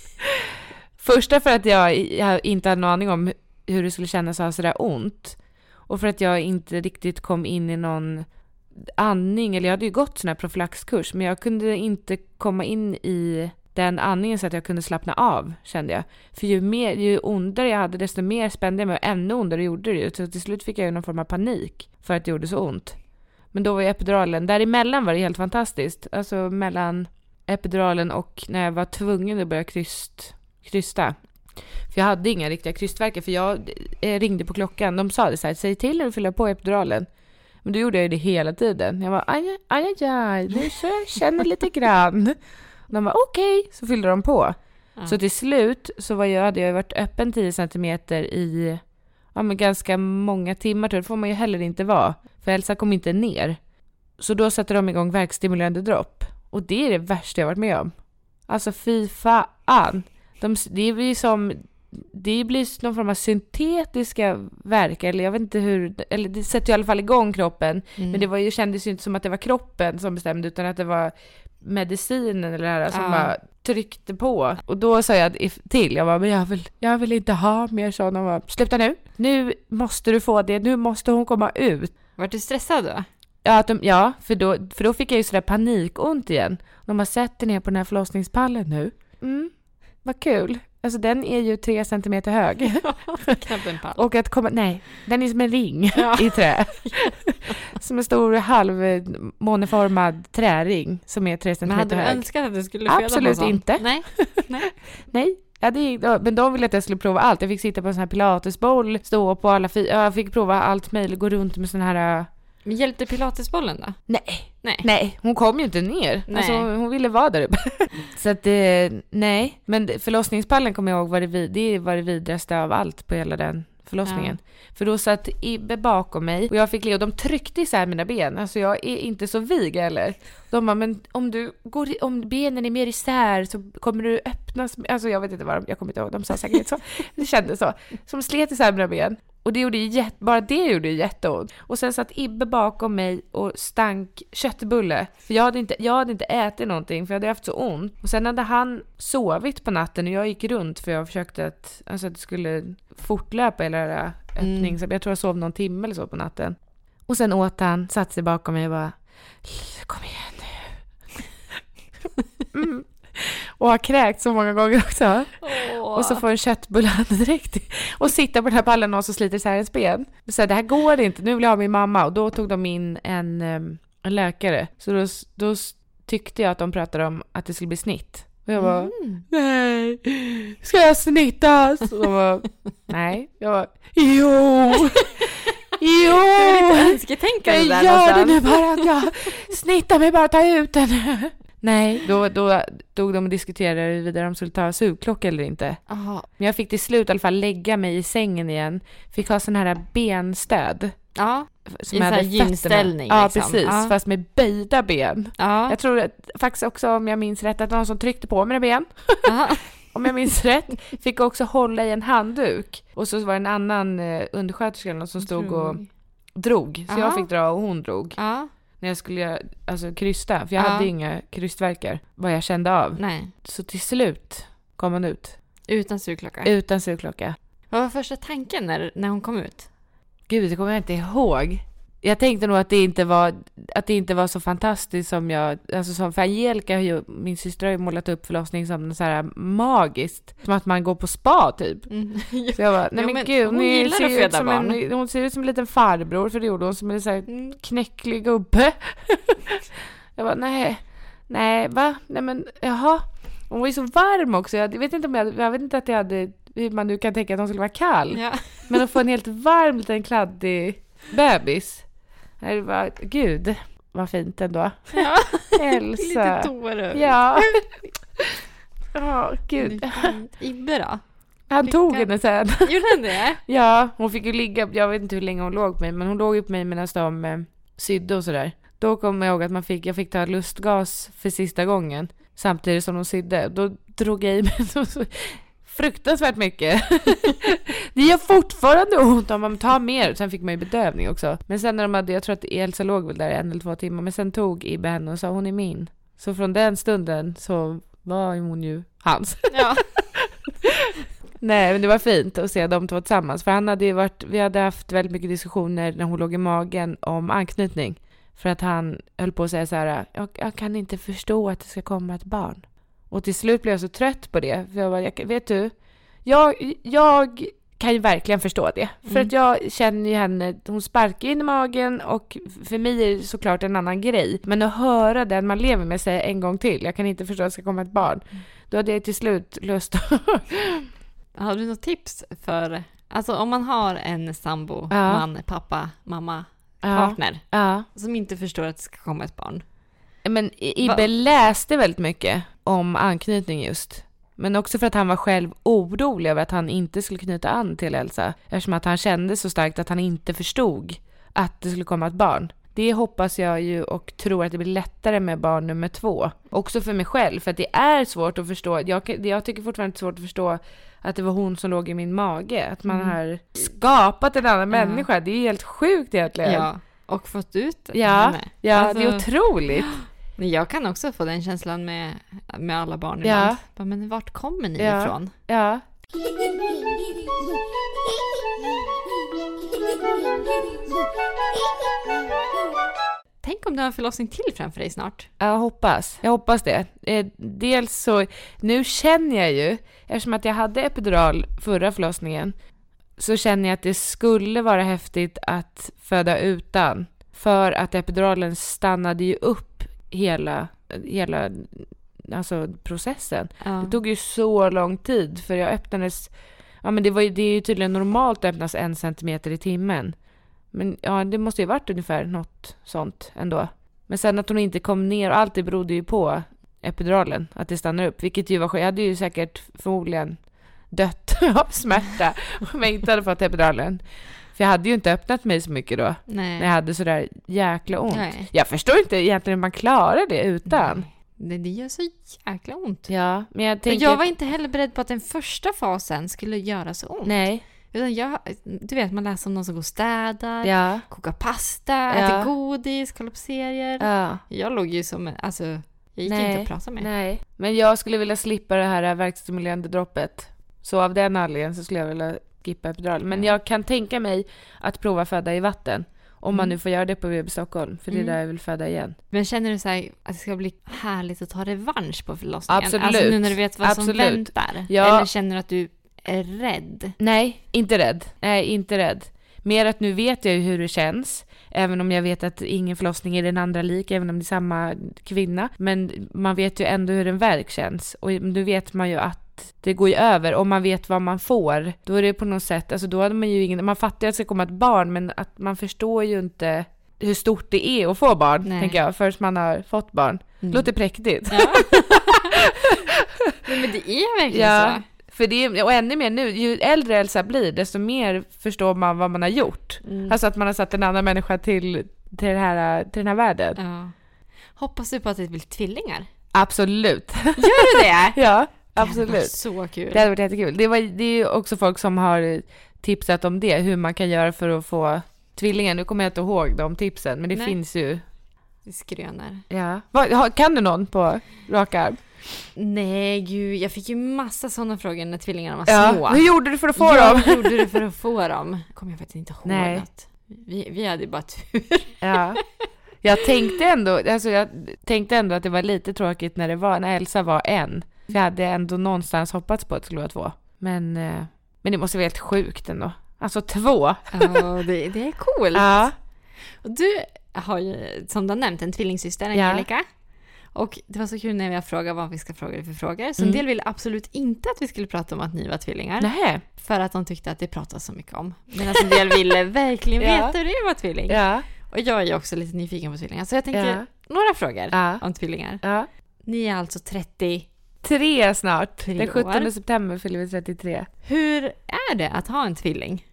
Första för att jag, jag inte hade någon aning om hur det skulle kännas att ha sådär ont. Och för att jag inte riktigt kom in i någon andning, eller jag hade ju gått sån här profylaxkurs, men jag kunde inte komma in i den andningen så att jag kunde slappna av, kände jag. För ju, mer, ju ondare jag hade, desto mer spände jag mig och ännu ondare gjorde det ju. Så till slut fick jag ju någon form av panik för att det gjorde så ont. Men då var ju epiduralen, däremellan var det helt fantastiskt. Alltså mellan epiduralen och när jag var tvungen att börja kryst, krysta. För jag hade inga riktiga krystvärkar för jag eh, ringde på klockan. De sa det så här, säg till när du fyller på epiduralen. Men då gjorde jag ju det hela tiden. Jag var aj, aj, aj, aj, nu så jag känner lite grann. De var okej, så fyllde de på. Ja. Så till slut så var jag, hade jag varit öppen 10 centimeter i ja, men ganska många timmar. tror jag. Det får man ju heller inte vara. För Elsa kom inte ner. Så då satte de igång verkstimulerande dropp. Och det är det värsta jag varit med om. Alltså fy fan. De, det blir som... Det blir någon form av syntetiska verk, eller jag vet inte hur... Eller det sätter ju i alla fall igång kroppen. Mm. Men det var ju, kändes ju inte som att det var kroppen som bestämde, utan att det var medicinen eller det här som Ja. bara tryckte på. Och då sa jag till, jag bara, men jag vill, jag vill inte ha mer sådana. Bara, Sluta nu! Nu måste du få det, nu måste hon komma ut. Vart du stressad då? Ja, de, ja för, då, för då fick jag ju sådär panikont igen. De har sett ner på den här förlossningspallen nu. Mm, vad kul. Alltså den är ju tre centimeter hög. Knappt en pall. Och att komma, nej, den är som en ring Ja. i trä. som en stor halv eh, träring som är tre Men centimeter hade du hög. önskat att du skulle föda Absolut inte. Nej. Nej. Nej, ja, det, men de ville att jag skulle prova allt. Jag fick sitta på en sån här pilatesboll, stå på alla ja, jag fick prova allt möjligt, gå runt med sån här... Men hjälpte pilatesbollen då? Nej, Nej. nej, hon kom ju inte ner. Nej. Alltså, hon ville vara där uppe. Så att, eh, nej. Men förlossningspallen kommer jag ihåg var det, vid, det var det vidraste av allt på hela den förlossningen. För då satt Ibbe bakom mig och jag fick le och de tryckte isär mina ben. Alltså jag är inte så vig eller. De bara, men om du går, i- om benen är mer isär så kommer du öppnas. Alltså jag vet inte vad de, jag kommer inte ihåg, de sa säkert så. Det kändes så. Som slet isär mina ben. Och det gjorde jätte, bara det gjorde jätteont. Och sen satt Ibbe bakom mig och stank köttbulle. För jag hade, inte, jag hade inte ätit någonting för jag hade haft så ont. Och sen hade han sovit på natten och jag gick runt för jag försökte att, alltså att det skulle fortlöpa hela det här öppnings... Jag tror jag sov någon timme eller så på natten. Och sen åt han, satte sig bakom mig och bara Kom igen nu. mm. Och har kräkt så många gånger också. Och så får en köttbulle direkt och sitta på den här pallen och så sliter isär ens ben. Så här, det här går inte, nu vill jag ha min mamma. Och då tog de in en, en läkare. Så då, då tyckte jag att de pratade om att det skulle bli snitt. Och jag bara, Mm. nej, ska jag snittas? Och de bara, nej. Jag bara, jo, jo. Önsketänkande Jag där gör det någonstans. nu bara att jag snittar mig bara, ta ut den. Nej, då, då tog de och diskuterade huruvida de skulle ta sugklocka eller inte. Jaha. Men jag fick till slut i alla fall lägga mig i sängen igen. Fick ha sån här benstöd. Ja. Som I jag sån här gynställning, Ja, liksom. precis. Ja. Fast med böjda ben. Ja. Jag tror att, faktiskt också, om jag minns rätt, att någon som tryckte på mina ben. Aha. Om jag minns rätt. Fick också hålla i en handduk. Och så var det en annan eh, undersköterska eller någon som stod och drog. Så Ja. jag fick dra och hon drog. Ja. När jag skulle alltså, krysta. För jag Ja. hade inga krystverkar. Vad jag kände av. Nej. Så till slut kom hon ut. Utan sugklocka. Utan sugklocka. Vad var första tanken när, när hon kom ut? Gud, det kommer jag inte ihåg. Jag tänkte nog att det inte var, att det inte var så fantastiskt som jag, alltså som för Angelica, ju, min syster har ju målat upp förlossning som så här magiskt, som att man går på spa typ. Mm. Så jag bara, nej men, men gud, hon gillar ser ut som barn. en, hon ser ut som en liten farbror, för det gjorde hon, som en så här Mm. knäcklig gubbe. jag bara, nej, nej, va? Nej men, jaha. Hon var ju så varm också, jag vet inte om jag, jag vet inte att jag hade, hur man nu kan tänka att hon skulle vara kall. Ja. Men att få en helt varm liten kladdig bebis. Det var, gud, vad fint ändå. ja. Elsa. Lite tårar. Ja. Ja, gud. Ibbe då? Han lycka. tog henne sen. Gjorde han det? Ja, hon fick ju ligga, jag vet inte hur länge hon låg på mig, men hon låg ju på mig medan de eh, sydde och sådär. Då kommer jag ihåg att man fick, jag fick ta lustgas för sista gången, samtidigt som de sydde. Då drog jag i mig fruktansvärt mycket. det gör fortfarande ont om man tar mer. Sen fick man ju bedövning också. Men sen när de hade, jag tror att Elsa låg väl där en eller två timmar, men sen tog Ibbe henne och sa hon är min. Så från den stunden så var hon ju hans. Ja. Nej, men det var fint att se de två tillsammans. För han hade ju varit, vi hade haft väldigt mycket diskussioner när hon låg i magen om anknytning. För att han höll på att säga så här, jag, jag kan inte förstå att det ska komma ett barn. Och till slut blev jag så trött på det. För jag bara, jag, vet du, jag, jag kan ju verkligen förstå det. För Mm. att jag känner ju henne, hon sparkar in i magen och för mig är det såklart en annan grej. Men att höra den man lever med säga en gång till, jag kan inte förstå att det ska komma ett barn. Då hade jag till slut lust Har du något tips för, alltså om man har en sambo, Ja. man, pappa, mamma, Ja. partner Ja. som inte förstår att det ska komma ett barn. Men Ibbe Va- läste väldigt mycket om anknytning just. Men också för att han var själv orolig över att han inte skulle knyta an till Elsa. Eftersom att han kände så starkt att han inte förstod att det skulle komma ett barn. Det hoppas jag ju och tror att det blir lättare med barn nummer två. Också för mig själv, för att det är svårt att förstå. Jag, jag tycker fortfarande det är svårt att förstå att det var hon som låg i min mage. Att man har skapat en annan Ja. människa. Det är helt sjukt egentligen. Ja, och fått ut Ja, henne. ja Alltså- det är otroligt. Jag kan också få den känslan med, med alla barn Ja. ibland. Men vart kommer ni Ja. ifrån? Ja. Tänk om du har en förlossning till framför dig snart. Jag hoppas. Jag hoppas det. Eh, dels så, nu känner jag ju, eftersom att jag hade epidural förra förlossningen, så känner jag att det skulle vara häftigt att föda utan. För att epiduralen stannade ju upp hela, hela alltså processen. Ja. Det tog ju så lång tid för jag öppnades, ja men det, var ju, det är ju tydligen normalt att öppnas en centimeter i timmen. Men ja, det måste ju varit ungefär något sånt ändå. Men sen att hon inte kom ner, allt det berodde ju på epiduralen, att det stannar upp. Vilket ju var skönt. Jag hade ju säkert förmodligen dött av smärta om jag inte hade fått epiduralen. För jag hade ju inte öppnat mig så mycket då, Nej. när jag hade sådär jäkla ont. Nej. Jag förstår inte egentligen hur man klarar det utan. Det, det gör så jäkla ont. Ja, men jag tänker... jag var inte heller beredd på att den första fasen skulle göra så ont. Nej. Utan jag, du vet, man läser om någon som går och städar, Ja. kokar pasta, Ja. äter godis, kollar på serier. Ja. Jag låg ju som en, alltså, jag gick Nej, inte att prata med. Nej, men jag skulle vilja slippa det här verkstimulerande droppet. Så av den anledningen så skulle jag vilja skippa epidural. Men Ja. jag kan tänka mig att prova föda i vatten. Om man Mm. nu får göra det på BB Stockholm, för det är Mm. där jag vill föda igen. Men känner du så här, att det ska bli härligt att ta revansch på förlossningen? Absolut. Alltså nu när du vet vad som Absolut. väntar? Ja. Eller känner du att du är rädd? Nej, inte rädd. Nej, inte rädd. Mer att nu vet jag ju hur det känns. Även om jag vet att ingen förlossning är den andra lik, även om det är samma kvinna. Men man vet ju ändå hur en verk känns. Och nu vet man ju att det går ju över. Om man vet vad man får, då är det på något sätt, alltså då hade man ju ingen, man fattar ju att det ska komma ett barn, men att man förstår ju inte hur stort det är att få barn, Nej. tänker jag, förrän man har fått barn. Mm. Låter präktigt. Ja. Nej, men det är verkligen Ja, så. för det och ännu mer nu, ju äldre Elsa blir, desto mer förstår man vad man har gjort. Mm. Alltså att man har satt en annan människa till, till, det här, till den här världen. Ja. Hoppas du på att det blir tvillingar? Absolut. Gör du det? ja, Det absolut. så kul. Det hade varit jättekul. Det, var, det är ju också folk som har tipsat om det, hur man kan göra för att få tvillingar. Nu kommer jag inte ihåg de tipsen, men det Nej. finns ju. Det skrönar. Ja. Kan du någon på rak arm? Nej, gud. Jag fick ju massa sådana frågor när tvillingarna var Ja. små. Hur gjorde du för att få jag dem? gjorde det för att få dem. kommer jag faktiskt inte ihåg Nej. något. Vi, vi hade ju bara tur. Ja. Jag tänkte ändå, alltså jag tänkte ändå att det var lite tråkigt när det var, när Elsa var en. Jag hade ändå någonstans hoppats på att det skulle vara två. Men, eh, men det måste vara helt sjukt ändå. Alltså två. Ja, det, det är coolt. Ja. Och du har ju, som du har nämnt, en tvillingsyster, Ja. Angelica. Och det var så kul när jag frågade vad vi ska fråga dig för frågor. Så Mm. en del ville absolut inte att vi skulle prata om att ni var tvillingar. Nej. För att de tyckte att det pratas så mycket om. Medan en del ville verkligen Ja. veta hur det är att vara tvilling. Ja. Och jag är ju också lite nyfiken på tvillingar. Så jag tänkte Ja. några frågor Ja. om tvillingar. ja. Ni är alltså 30. Tre snart. Tre Den 17 år. september fyller vi 33. Hur är det att ha en tvilling?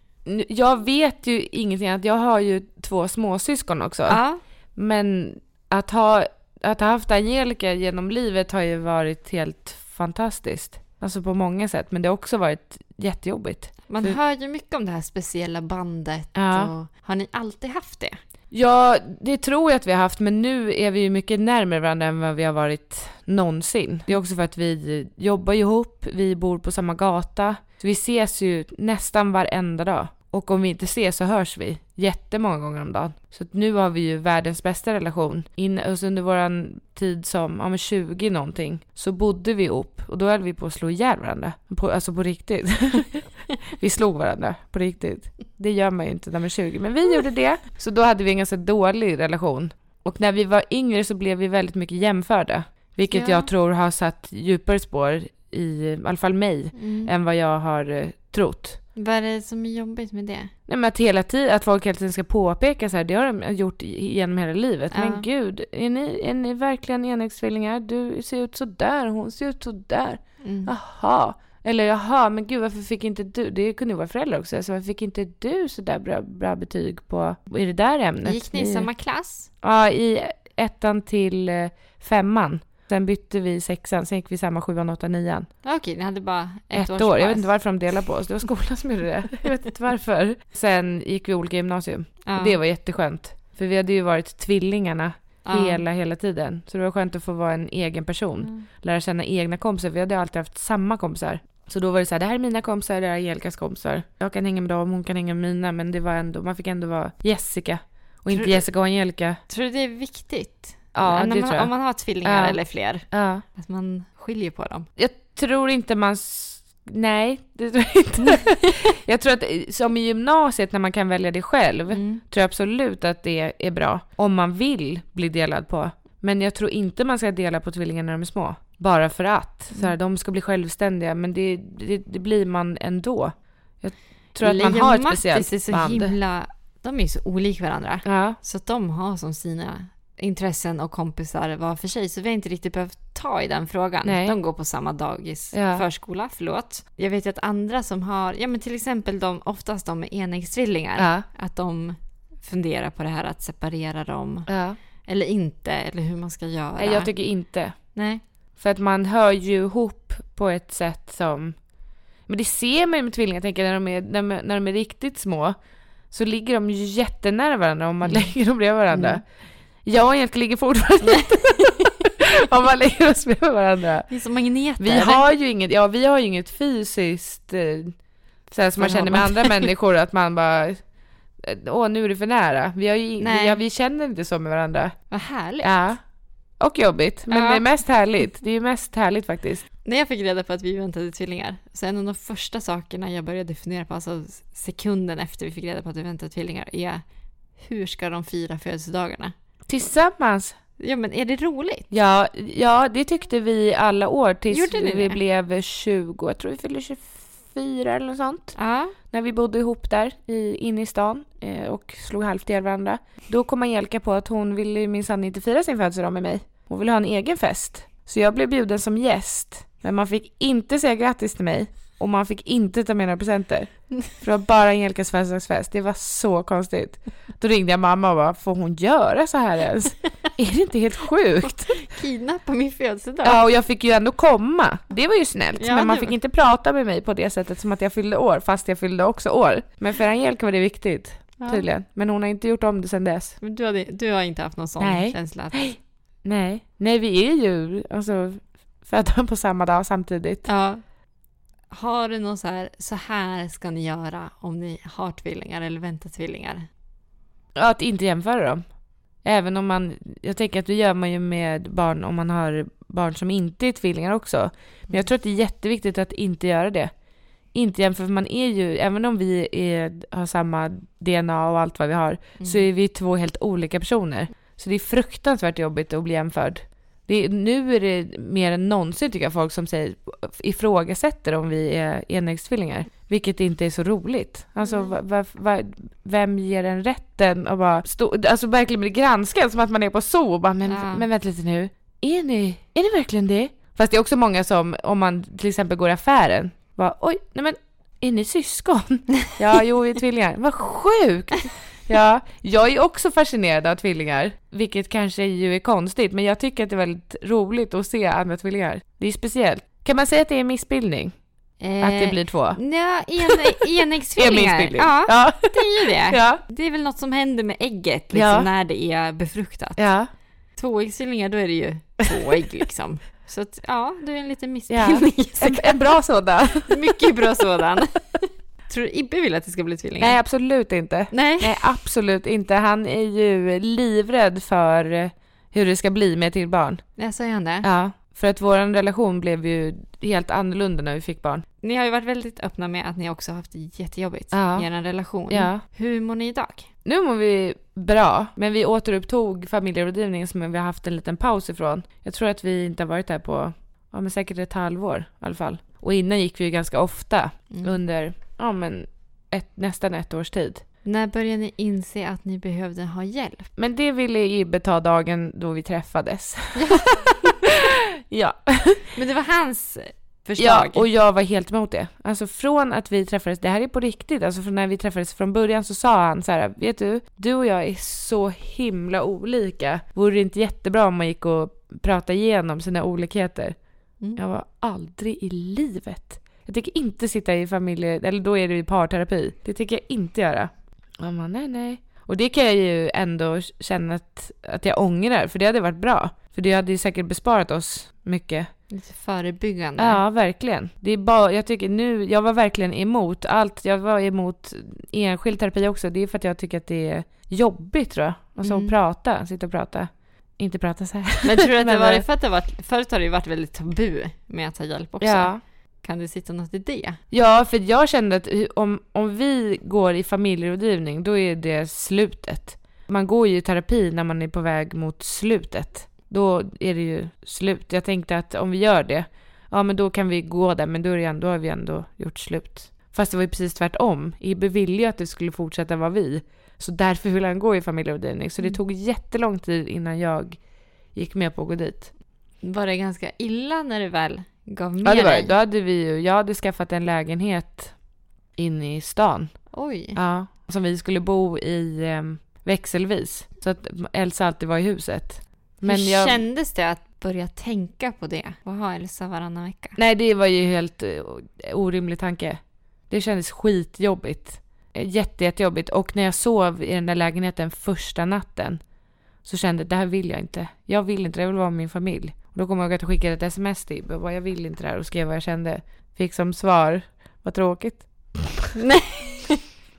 Jag vet ju ingenting, att jag har ju två småsyskon också. Ja. Men att ha, att ha haft Angelica genom livet har ju varit helt fantastiskt. Alltså på många sätt, men det har också varit jättejobbigt. Man För- hör ju mycket om det här speciella bandet. Ja. Och har ni alltid haft det? Ja, det tror jag att vi har haft, men nu är vi ju mycket närmare varandra än vad vi har varit någonsin. Det är också för att vi jobbar ihop, vi bor på samma gata. Så vi ses ju nästan varenda dag. Och om vi inte ses så hörs vi jättemånga gånger om dagen. Så att nu har vi ju världens bästa relation. In, alltså under vår tid som, ja men 20 någonting, så bodde vi ihop. Och då höll vi på att slå ihjäl varandra. På, alltså på riktigt. vi slog varandra på riktigt. Det gör man ju inte när man är 20, men vi gjorde det. Så då hade vi en ganska dålig relation. Och när vi var yngre så blev vi väldigt mycket jämförda. Vilket Ja. jag tror har satt djupare spår i, i alla fall mig, än vad jag har eh, trott. Vad är det som är jobbigt med det? Nej men att hela tiden, att folk hela tiden ska påpeka så här, det har de gjort genom hela livet. Ja. Men gud, är ni, är ni verkligen enäggstvillingar? Du ser ut så där, hon ser ut så där. Mm. Jaha. Eller jaha, men gud varför fick inte du, det kunde ju vara föräldrar också, så varför fick inte du så där bra, bra betyg på, i det där ämnet? Gick ni i samma klass? Ja, i ettan till eh, femman. Sen bytte vi sexan, sen gick vi samma sjuan, åttan, nian. Okej, ni hade bara ett, Ett, års år. Jag vet inte varför de delade på oss. Det var skolan som gjorde det. Jag vet inte varför. Sen gick vi olika gymnasium. Ja. Det var jätteskönt. För vi hade ju varit tvillingarna Ja. hela, hela tiden. Så det var skönt att få vara en egen person. Mm. Lära känna egna kompisar. Vi hade alltid haft samma kompisar. Så då var det så här, det här är mina kompisar, det här är Angelicas kompisar. Jag kan hänga med dem, hon kan hänga med mina. Men det var ändå, man fick ändå vara Jessica. Och inte Tror- Jessica och Angelica. Tror du det är viktigt? Ja, det man, tror jag. Om man har tvillingar Ja. eller fler, Ja. att man skiljer på dem. Jag tror inte man... Nej, det tror jag inte. jag tror att som i gymnasiet när man kan välja det själv, Mm. tror jag absolut att det är bra. Om man vill bli delad på. Men jag tror inte man ska dela på tvillingar när de är små. Bara för att. Så här, de ska bli självständiga, men det, det, det blir man ändå. Jag tror att man har ett Mattis speciellt är så band. himla... De är så olika varandra. Ja, Så att de har som sina intressen och kompisar var för sig. Så vi har inte riktigt behövt ta i den frågan. Nej. De går på samma dagis, Ja. förskola, förlåt. Jag vet att andra som har, ja men till exempel de, oftast de med enäggstvillingar, ja, att de funderar på det här att separera dem. ja. Eller inte, eller hur man ska göra. Nej, jag tycker inte. Nej. För att man hör ju ihop på ett sätt som... Men det ser man ju med tvillingar, tänker jag, när de är, när de, när de är riktigt små. Så ligger de ju jättenära varandra om man Mm. lägger dem bredvid varandra. Mm. Jag och Angelica ligger fortfarande om man lägger oss bredvid varandra. Det är som magneter. Vi har ju inget, ja vi har ju inget fysiskt eh, så här som man känner med andra människor att man bara Åh, nu är det för nära. Vi, har ju, vi, ja, vi känner inte så med varandra. Vad härligt. Ja. Och jobbigt, men Ja. det är mest härligt. Det är ju mest härligt faktiskt. När jag fick reda på att vi väntade tvillingar, så en av de första sakerna jag började fundera på, alltså sekunden efter vi fick reda på att vi väntade tvillingar, är hur ska de fira födelsedagarna? Tillsammans. Ja, men är det roligt? Ja, ja, det tyckte vi alla år tills vi det? blev 20. Jag tror vi fyllde 24 eller något sånt. Ja. När vi bodde ihop där i, inne i stan eh, och slog halvt ihjäl varandra. Då kom Angelica på att hon ville minsann inte fira sin födelsedag med mig. Hon ville ha en egen fest. Så jag blev bjuden som gäst. Men man fick inte säga grattis till mig. Och man fick inte ta med några presenter. För det var bara Angelicas födelsedagsfest. Det var så konstigt. Då ringde jag mamma och bara, får hon göra så här ens? Är det inte helt sjukt? Kidnappa min födelsedag. Ja, och jag fick ju ändå komma. Det var ju snällt. Ja, men man fick var- inte prata med mig på det sättet som att jag fyllde år, fast jag fyllde också år. Men för Angelica var det viktigt, Ja. tydligen. Men hon har inte gjort om det sedan dess. Men du, hade, du har inte haft någon sån Nej. känsla? Att, Nej. Nej, vi är ju alltså födda på samma dag samtidigt. ja. Har du någon så här, så här ska ni göra om ni har tvillingar eller väntar tvillingar? Att inte jämföra dem. Även om man, jag tänker att det gör man ju med barn om man har barn som inte är tvillingar också. Men jag tror att det är jätteviktigt att inte göra det. Inte jämföra, för man är ju, även om vi är, har samma DNA och allt vad vi har, Mm. så är vi två helt olika personer. Så det är fruktansvärt jobbigt att bli jämförd. Det nu är det mer än någonsin tycker jag folk som säger, ifrågasätter om vi är enäggstvillingar. Vilket inte är så roligt. Alltså va, va, va, vem ger en rätten att bara stå, alltså verkligen bli granskad som att man är på zoo och bara, men, Ja. men vänta lite nu. Är ni, är ni verkligen det? Fast det är också många som, om man till exempel går i affären, bara oj, nej men är ni syskon? ja, jo, vi är tvillingar. Vad sjukt! Ja, jag är också fascinerad av tvillingar, vilket kanske ju är konstigt, men jag tycker att det är väldigt roligt att se andra tvillingar. Det är speciellt. Kan man säga att det är missbildning? Att det blir två? Eh, Ja, en, enäggstvillingar. Ja, Ja. det är ju det. Ja. Det är väl något som händer med ägget liksom, Ja. när det är befruktat. Ja. Tvåäggstvillingar, då är det ju två ägg liksom. Så att, ja, du är en liten ja. missbildning. En, en bra sådan. Mycket bra sådan. Tror du Ibbe vill att det ska bli tvillingar? Nej, absolut inte. Nej. Nej, absolut inte. Han är ju livrädd för hur det ska bli med till barn. Ja, säger han det? Ja, för att vår relation blev ju helt annorlunda när vi fick barn. Ni har ju varit väldigt öppna med att ni också har haft det jättejobbigt Ja. i er relation. Ja. Hur mår ni idag? Nu mår vi bra, men vi återupptog familjerådgivningen som vi har haft en liten paus ifrån. Jag tror att vi inte har varit där på, ja men säkert ett halvår i alla fall. Och innan gick vi ju ganska ofta Mm. under, ja men ett, nästan ett års tid. När började ni inse att ni behövde ha hjälp? Men det ville Ibbe ta dagen då vi träffades. ja. Men det var hans förslag. Ja, och jag var helt emot det. Alltså från att vi träffades, det här är på riktigt, alltså från när vi träffades från början så sa han så här, vet du, du och jag är så himla olika. Vore det inte jättebra om man gick och pratade igenom sina olikheter? Mm. Jag var aldrig i livet. Jag tänker inte sitta i familje, eller då är det i parterapi. Det tänker jag inte göra. Han bara, nej nej. Och det kan jag ju ändå känna att, att jag ångrar, för det hade varit bra. För det hade ju säkert besparat oss mycket. Lite förebyggande. Ja, verkligen. Det är bara, jag tycker nu, jag var verkligen emot allt. Jag var emot enskild terapi också. Det är för att jag tycker att det är jobbigt tror jag. Alltså Mm. att prata, sitta och prata. Inte prata så här. Men tror du att det var eh, för att det var, förut har det ju varit väldigt tabu med att ta hjälp också. Ja. Kan det sitta något i det? ja, för jag kände att om, om vi går i familjerådgivning, då är det slutet. Man går ju i terapi när man är på väg mot slutet. Då är det ju slut. Jag tänkte att om vi gör det, ja men då kan vi gå där, men då, är det ändå, då har vi ändå gjort slut. Fast det var ju precis tvärtom. Ibbe ville ju att det skulle fortsätta vara vi. Så därför ville han gå i familjerådgivning. Så det Mm. tog jättelång tid innan jag gick med på att gå dit. Var det ganska illa när du väl gav med Ja, det var dig? Då hade vi ju, jag hade skaffat en lägenhet inne i stan. Oj. Ja, som vi skulle bo i eh, växelvis. Så att Elsa alltid var i huset. Men Hur jag, kändes det att börja tänka på det? Och ha Elsa varannan vecka? nej, det var ju helt eh, orimlig tanke. Det kändes skitjobbigt. Eh, Jätte, jättejobbigt. Och när jag sov i den där lägenheten första natten så kände jag det här vill jag inte. Jag vill inte jag vill vara med min familj. Då kommer jag ihåg att jag skickade ett sms till Ibbe och bara, jag vill inte det här och skrev vad jag kände. Fick som svar, vad tråkigt. Nej.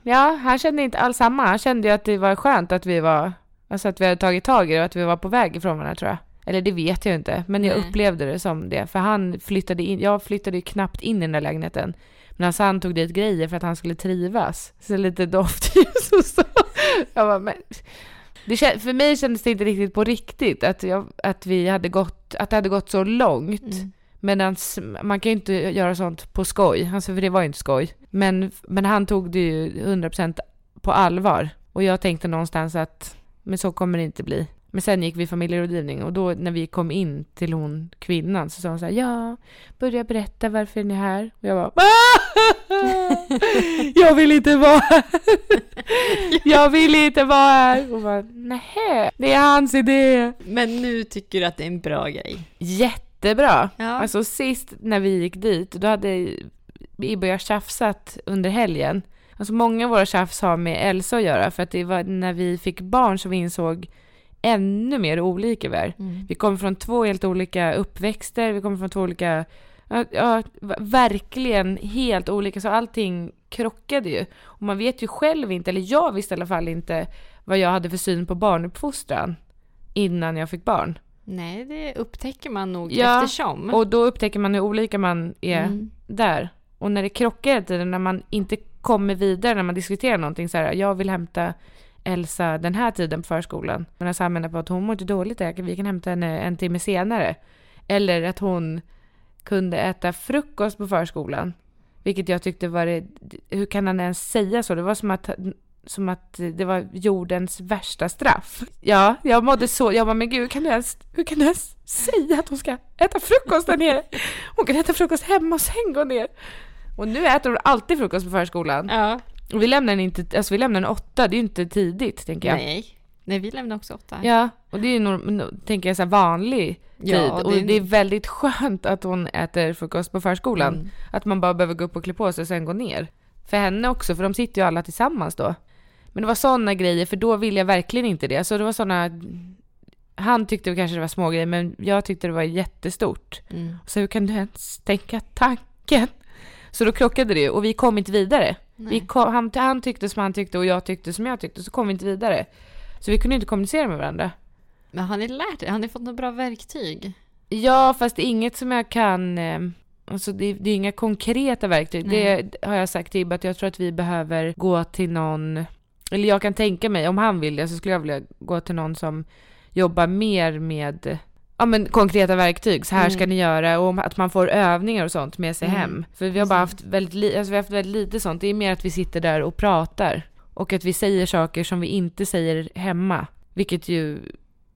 Ja, han kände inte alls samma. Han kände ju att det var skönt att vi var, alltså att vi hade tagit tag i det och att vi var på väg ifrån varandra tror jag. Eller det vet jag inte, men jag Nej. upplevde det som det. För han flyttade in, jag flyttade ju knappt in i den där lägenheten. Men alltså han tog dit grejer för att han skulle trivas. Så lite doftljus och så. Jag bara, men... Det, för mig kändes det inte riktigt på riktigt att, jag, att, vi hade gått, att det hade gått så långt. Mm. Men man kan ju inte göra sånt på skoj, alltså för det var ju inte skoj. Men, men han tog det ju 100% på allvar. Och jag tänkte någonstans att, men så kommer det inte bli. Men sen gick vi familjerådgivning och då när vi kom in till hon kvinnan så sa hon så här, ja, börja berätta varför är ni här? Och jag bara, jag vill inte vara här. Jag vill inte vara här. Och bara, nej, det är hans idé. Men nu tycker du att det är en bra grej? Jättebra. Ja. Alltså sist när vi gick dit, då hade och jag tjafsat under helgen. Alltså många av våra tjafs har med Elsa att göra, för att det var när vi fick barn som vi insåg ännu mer olika vi är. Mm. Vi kommer från två helt olika uppväxter, vi kommer från två olika Ja, ja, verkligen helt olika. Så allting krockade ju. Och man vet ju själv inte, eller jag visste i alla fall inte vad jag hade för syn på barnuppfostran innan jag fick barn. Nej, det upptäcker man nog Ja, eftersom. Och då upptäcker man hur olika man är Mm. där. Och när det krockar hela tiden, när man inte kommer vidare, när man diskuterar någonting så här, jag vill hämta Elsa den här tiden på förskolan. Medan han alltså, menar på att hon mår inte dåligt, där, vi kan hämta henne en timme senare. Eller att hon kunde äta frukost på förskolan. Vilket jag tyckte var det, hur kan han ens säga så? Det var som att som att det var jordens värsta straff. Ja, jag mådde så, jag bara, men gud, hur kan du ens, hur kan du ens säga att hon ska äta frukost där nere? Hon kan äta frukost hemma och sen gå ner. Och nu äter hon alltid frukost på förskolan. Ja. Och vi lämnar den inte, alltså vi lämnar den åtta, det är ju inte tidigt tänker jag. Nej. Nej, vi lämnar också åtta. Ja, och det är ju nog, tänker jag, så vanlig tid. Ja, och det- det är väldigt skönt att hon äter frukost på förskolan. Mm. Att man bara behöver gå upp och klä på sig och sen gå ner. För henne också, för de sitter ju alla tillsammans då. Men det var sådana grejer, för då ville jag verkligen inte det. Så det var sådana... Han tyckte kanske det var små grejer, men jag tyckte det var jättestort. Mm. Så hur kan du ens tänka tanken? Så då krockade det och vi kom inte vidare. Vi kom, han, han tyckte som han tyckte och jag tyckte som jag tyckte, så kom vi inte vidare. Så vi kunde inte kommunicera med varandra. Men har ni lärt er? Har ni fått några bra verktyg? Ja, fast inget som jag kan... Eh, alltså det, det är inga konkreta verktyg. Nej. Det har jag sagt till Ibbe att jag tror att vi behöver gå till någon... Eller jag kan tänka mig, om han vill det, så skulle jag vilja gå till någon som jobbar mer med ja, men konkreta verktyg. Så här Mm. ska ni göra och att man får övningar och sånt med sig Mm. hem. För vi har bara haft väldigt, li- alltså vi har haft väldigt lite sånt. Det är mer att vi sitter där och pratar. Och att vi säger saker som vi inte säger hemma. Vilket ju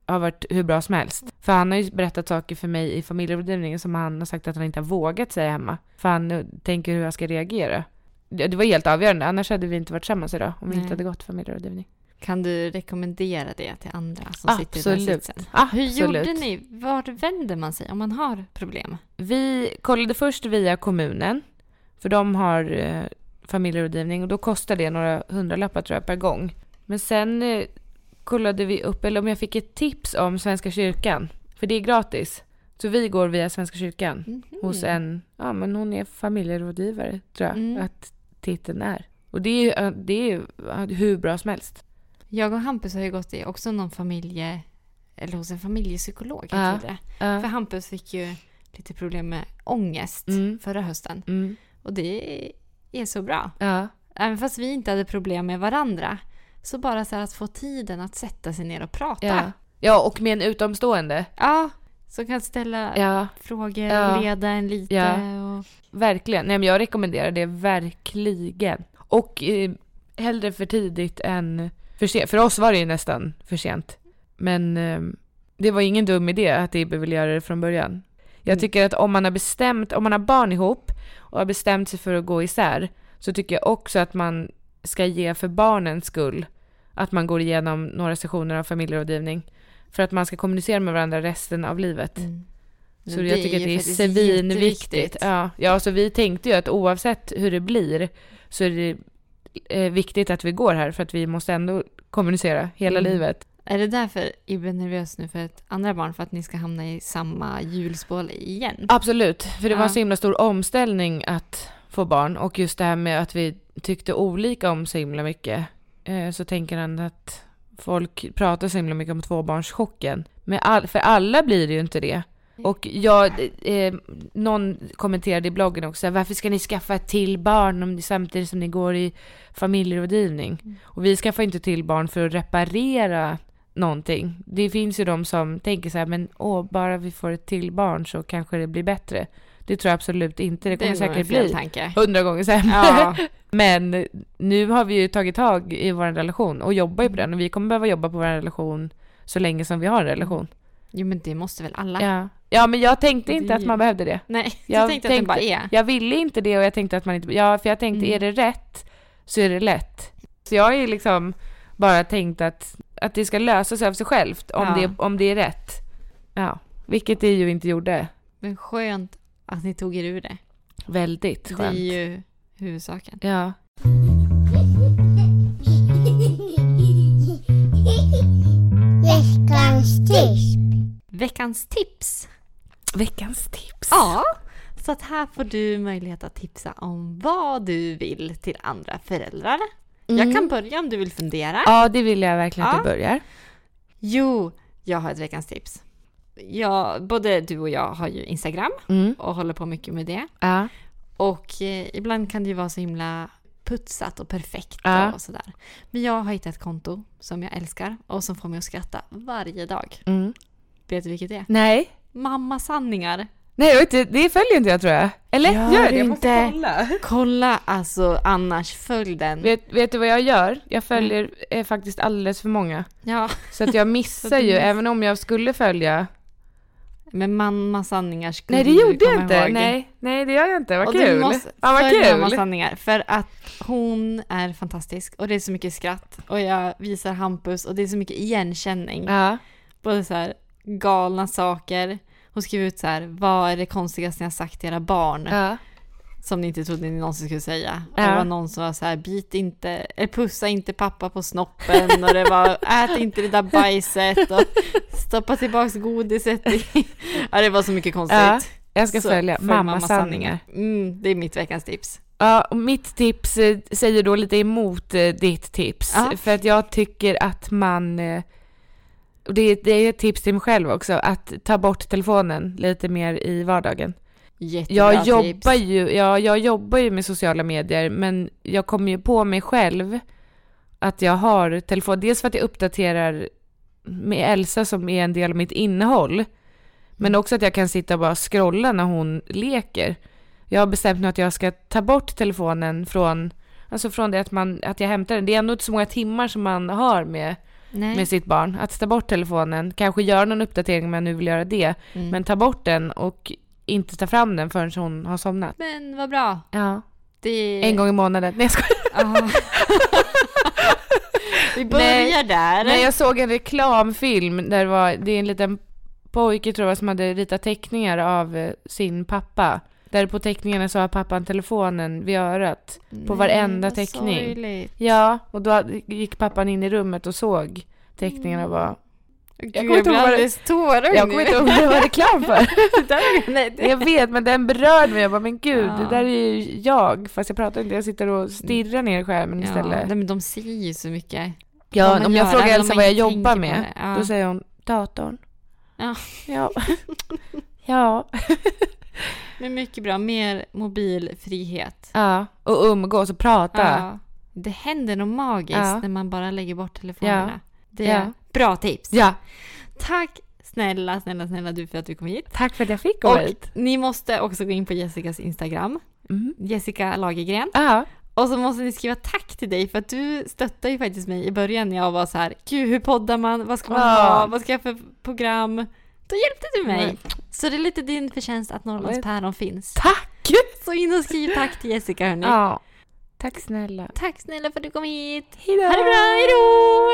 har varit hur bra som helst. För han har ju berättat saker för mig i familjerådgivningen som han har sagt att han inte har vågat säga hemma. För han eh, tänker hur jag ska reagera. Det det var helt avgörande, annars hade vi inte varit tillsammans idag om vi Nej. inte hade gått familjerådgivning. Kan du rekommendera det till andra som sitter i den Absolut. sitsen? Hur Absolut. gjorde ni? Vart vänder man sig om man har problem? Vi kollade först via kommunen, för de har eh, familjerådgivning och då kostar det några hundralappar tror jag per gång. Men sen eh, kollade vi upp, eller om jag fick ett tips om Svenska kyrkan, för det är gratis. Så vi går via Svenska kyrkan Mhm. hos en, ja men hon är familjerådgivare tror jag Mm. att titeln är. Och det är, ja, det är hur bra som helst. Jag och Hampus har ju gått i också någon familje... Eller hos en familjepsykolog Ja. det. För Ja. Hampus fick ju lite problem med ångest Mm. förra hösten. Mm. Och det är så bra. Ja. Även fast vi inte hade problem med varandra. Så bara så här att få tiden att sätta sig ner och prata. Ja. ja, och med en utomstående. Ja, som kan ställa Ja. frågor Ja. och leda en lite. Ja. Och... Verkligen. Nej, men jag rekommenderar det verkligen. Och eh, hellre för tidigt än för sent. För oss var det ju nästan för sent. Men eh, det var ingen dum idé att Ibbe ville göra det från början. Jag Mm. tycker att om man har bestämt, om man har barn ihop och har bestämt sig för att gå isär så tycker jag också att man ska ge för barnens skull att man går igenom några sessioner av familjerådgivning för att man ska kommunicera med varandra resten av livet. Mm. Så Men jag tycker att det är svinviktigt. Ja, ja, så vi tänkte ju att oavsett hur det blir så är det eh, viktigt att vi går här för att vi måste ändå kommunicera hela Mm. livet. Är det därför Ibbe är nervös nu för ett andra barn? För att ni ska hamna i samma hjulspår igen? Absolut, för det var en så himla stor omställning att få barn och just det här med att vi tyckte olika om så himla mycket. Eh, så tänker han att folk pratar så himla mycket om tvåbarnschocken. Men all, för alla blir det ju inte det. Och jag, eh, någon kommenterade i bloggen också, varför ska ni skaffa ett till barn om ni, samtidigt som ni går i familjerådgivning? Och vi skaffar inte till barn för att reparera någonting. Det finns ju de som tänker så här, men åh, bara vi får ett till barn så kanske det blir bättre. Det tror jag absolut inte. Det Det kommer en säkert bli hundra gånger sämre. Ja. Men nu har vi ju tagit tag i vår relation och jobbar ju på den och vi kommer behöva jobba på vår relation så länge som vi har en relation. Jo men det måste väl alla? Ja, ja men jag tänkte Det inte är att man behövde det. Nej, Jag tänkte att det bara är. Jag ville inte det och jag tänkte att man inte... Ja, för jag tänkte Mm. är det rätt så är det lätt. Så jag har ju liksom bara tänkt att, att det ska lösa sig av sig självt om, Ja. det, om det är rätt. Ja, vilket det ju inte gjorde. Men skönt att ni tog er ur det. Väldigt Det är skönt. ju huvudsaken. Ja. Veckans tips. Veckans tips. Veckans tips. Ja, Så att här får du möjlighet att tipsa om vad du vill till andra föräldrar. Jag kan börja om du vill fundera. Ja, det vill jag verkligen att Ja. du börjar. Jo, jag har ett veckans tips. Jag, både du och jag har ju Instagram Mm. och håller på mycket med det. Ja. Och eh, ibland kan det ju vara så himla putsat och perfekt Ja. och sådär. Men jag har hittat ett konto som jag älskar och som får mig att skratta varje dag. Mm. Vet du vilket det är? Nej. Mamma sanningar. Nej, inte, det följer inte jag tror jag. Eller? Gör Gör det? du Jag måste inte? kolla. Kolla alltså annars, följ den. Vet, vet du vad jag gör? Jag följer eh, faktiskt alldeles för många. Ja, Så att jag missar ju, miss- även om jag skulle följa. men mamma sanningar skulle Nej, det gjorde jag inte. ihåg. Nej, nej, det gör jag inte. Vad och kul. du måste ja, vad följa Mamma kul. sanningar för att hon är fantastisk och det är så mycket skratt och jag visar Hampus och det är så mycket igenkänning. Ja. Både så här galna saker. Hon skrev ut så här, vad är det konstigaste ni har sagt till era barn? Ja. Som ni inte trodde ni någonsin skulle säga. Ja. det var någon som var så här, bit inte, eller pussa inte pappa på snoppen och det var, ät inte det där bajset och stoppa tillbaks godiset i. Ja, det var så mycket konstigt. Ja, Jag ska Så, följa följ mamma Mamma sanningar. Mm, det är mitt veckans tips. Ja, och mitt tips eh, säger då lite emot eh, ditt tips. Ja. För att jag tycker att man, eh, och det, det är ett tips till mig själv också, att ta bort telefonen lite mer i vardagen. Jättebra Jag jobbar, tips. ju, ja, jag jobbar ju med sociala medier, men jag kommer ju på mig själv att jag har telefon. Dels för att jag uppdaterar med Elsa som är en del av mitt innehåll. Men också att jag kan sitta och bara scrolla när hon leker. Jag har bestämt nu att jag ska ta bort telefonen från, alltså från det att, man, att jag hämtar den. Det är ändå inte så många timmar som man har med, Nej. med sitt barn. Att ta bort telefonen, kanske göra någon uppdatering om jag nu vill göra det. Mm. Men ta bort den och inte ta fram den förrän hon har somnat. Men vad bra. Ja. Det... En gång i månaden. Nej jag skojar. Ja. Vi börjar där. Nej jag såg en reklamfilm där det var, det är en liten pojke tror jag som hade ritat teckningar av eh, sin pappa. Där på teckningarna så har pappan telefonen vid örat. på varenda vad teckning. sorgligt. Ja, och då gick pappan in i rummet och såg teckningarna och bara... Gud, kommer jag inte blir ihåg vad det- tårar Jag kommer inte ihåg vad det var reklam för. Nej, det... Jag vet, men den berörde mig. Jag bara, men gud, Ja. det där är ju jag. Fast jag pratar inte, jag sitter och stirrar ner i skärmen Ja, istället. nej, men de ser ju så mycket. Ja, om jag frågar Elsa vad jag inte jobbar med. Ja. då säger hon datorn. Ja. Ja. ja. Men mycket bra, mer mobilfrihet. ja. Och umgås och prata. Ja. Det händer något magiskt Ja. när man bara lägger bort telefonerna. Det är Ja. bra tips. Ja. Tack snälla, snälla, snälla du för att du kom hit. Tack för att jag fick komma Och hit. ni måste också gå in på Jessicas Instagram, Mm. Jessica Lagergren. Ja. Och så måste ni skriva tack till dig för att du stöttade ju faktiskt mig i början när jag var så här, gud hur poddar man, vad ska man Ja. ha, vad ska jag för program? Då hjälpte du mig. Nej. Så det är lite din förtjänst att Norrlands Men- päron finns. Tack! Så in och skriv tack till Jessica hörni. Ja. Tack snälla. Tack snälla för att du kom hit. Hejdå! Ha det bra, hejdå!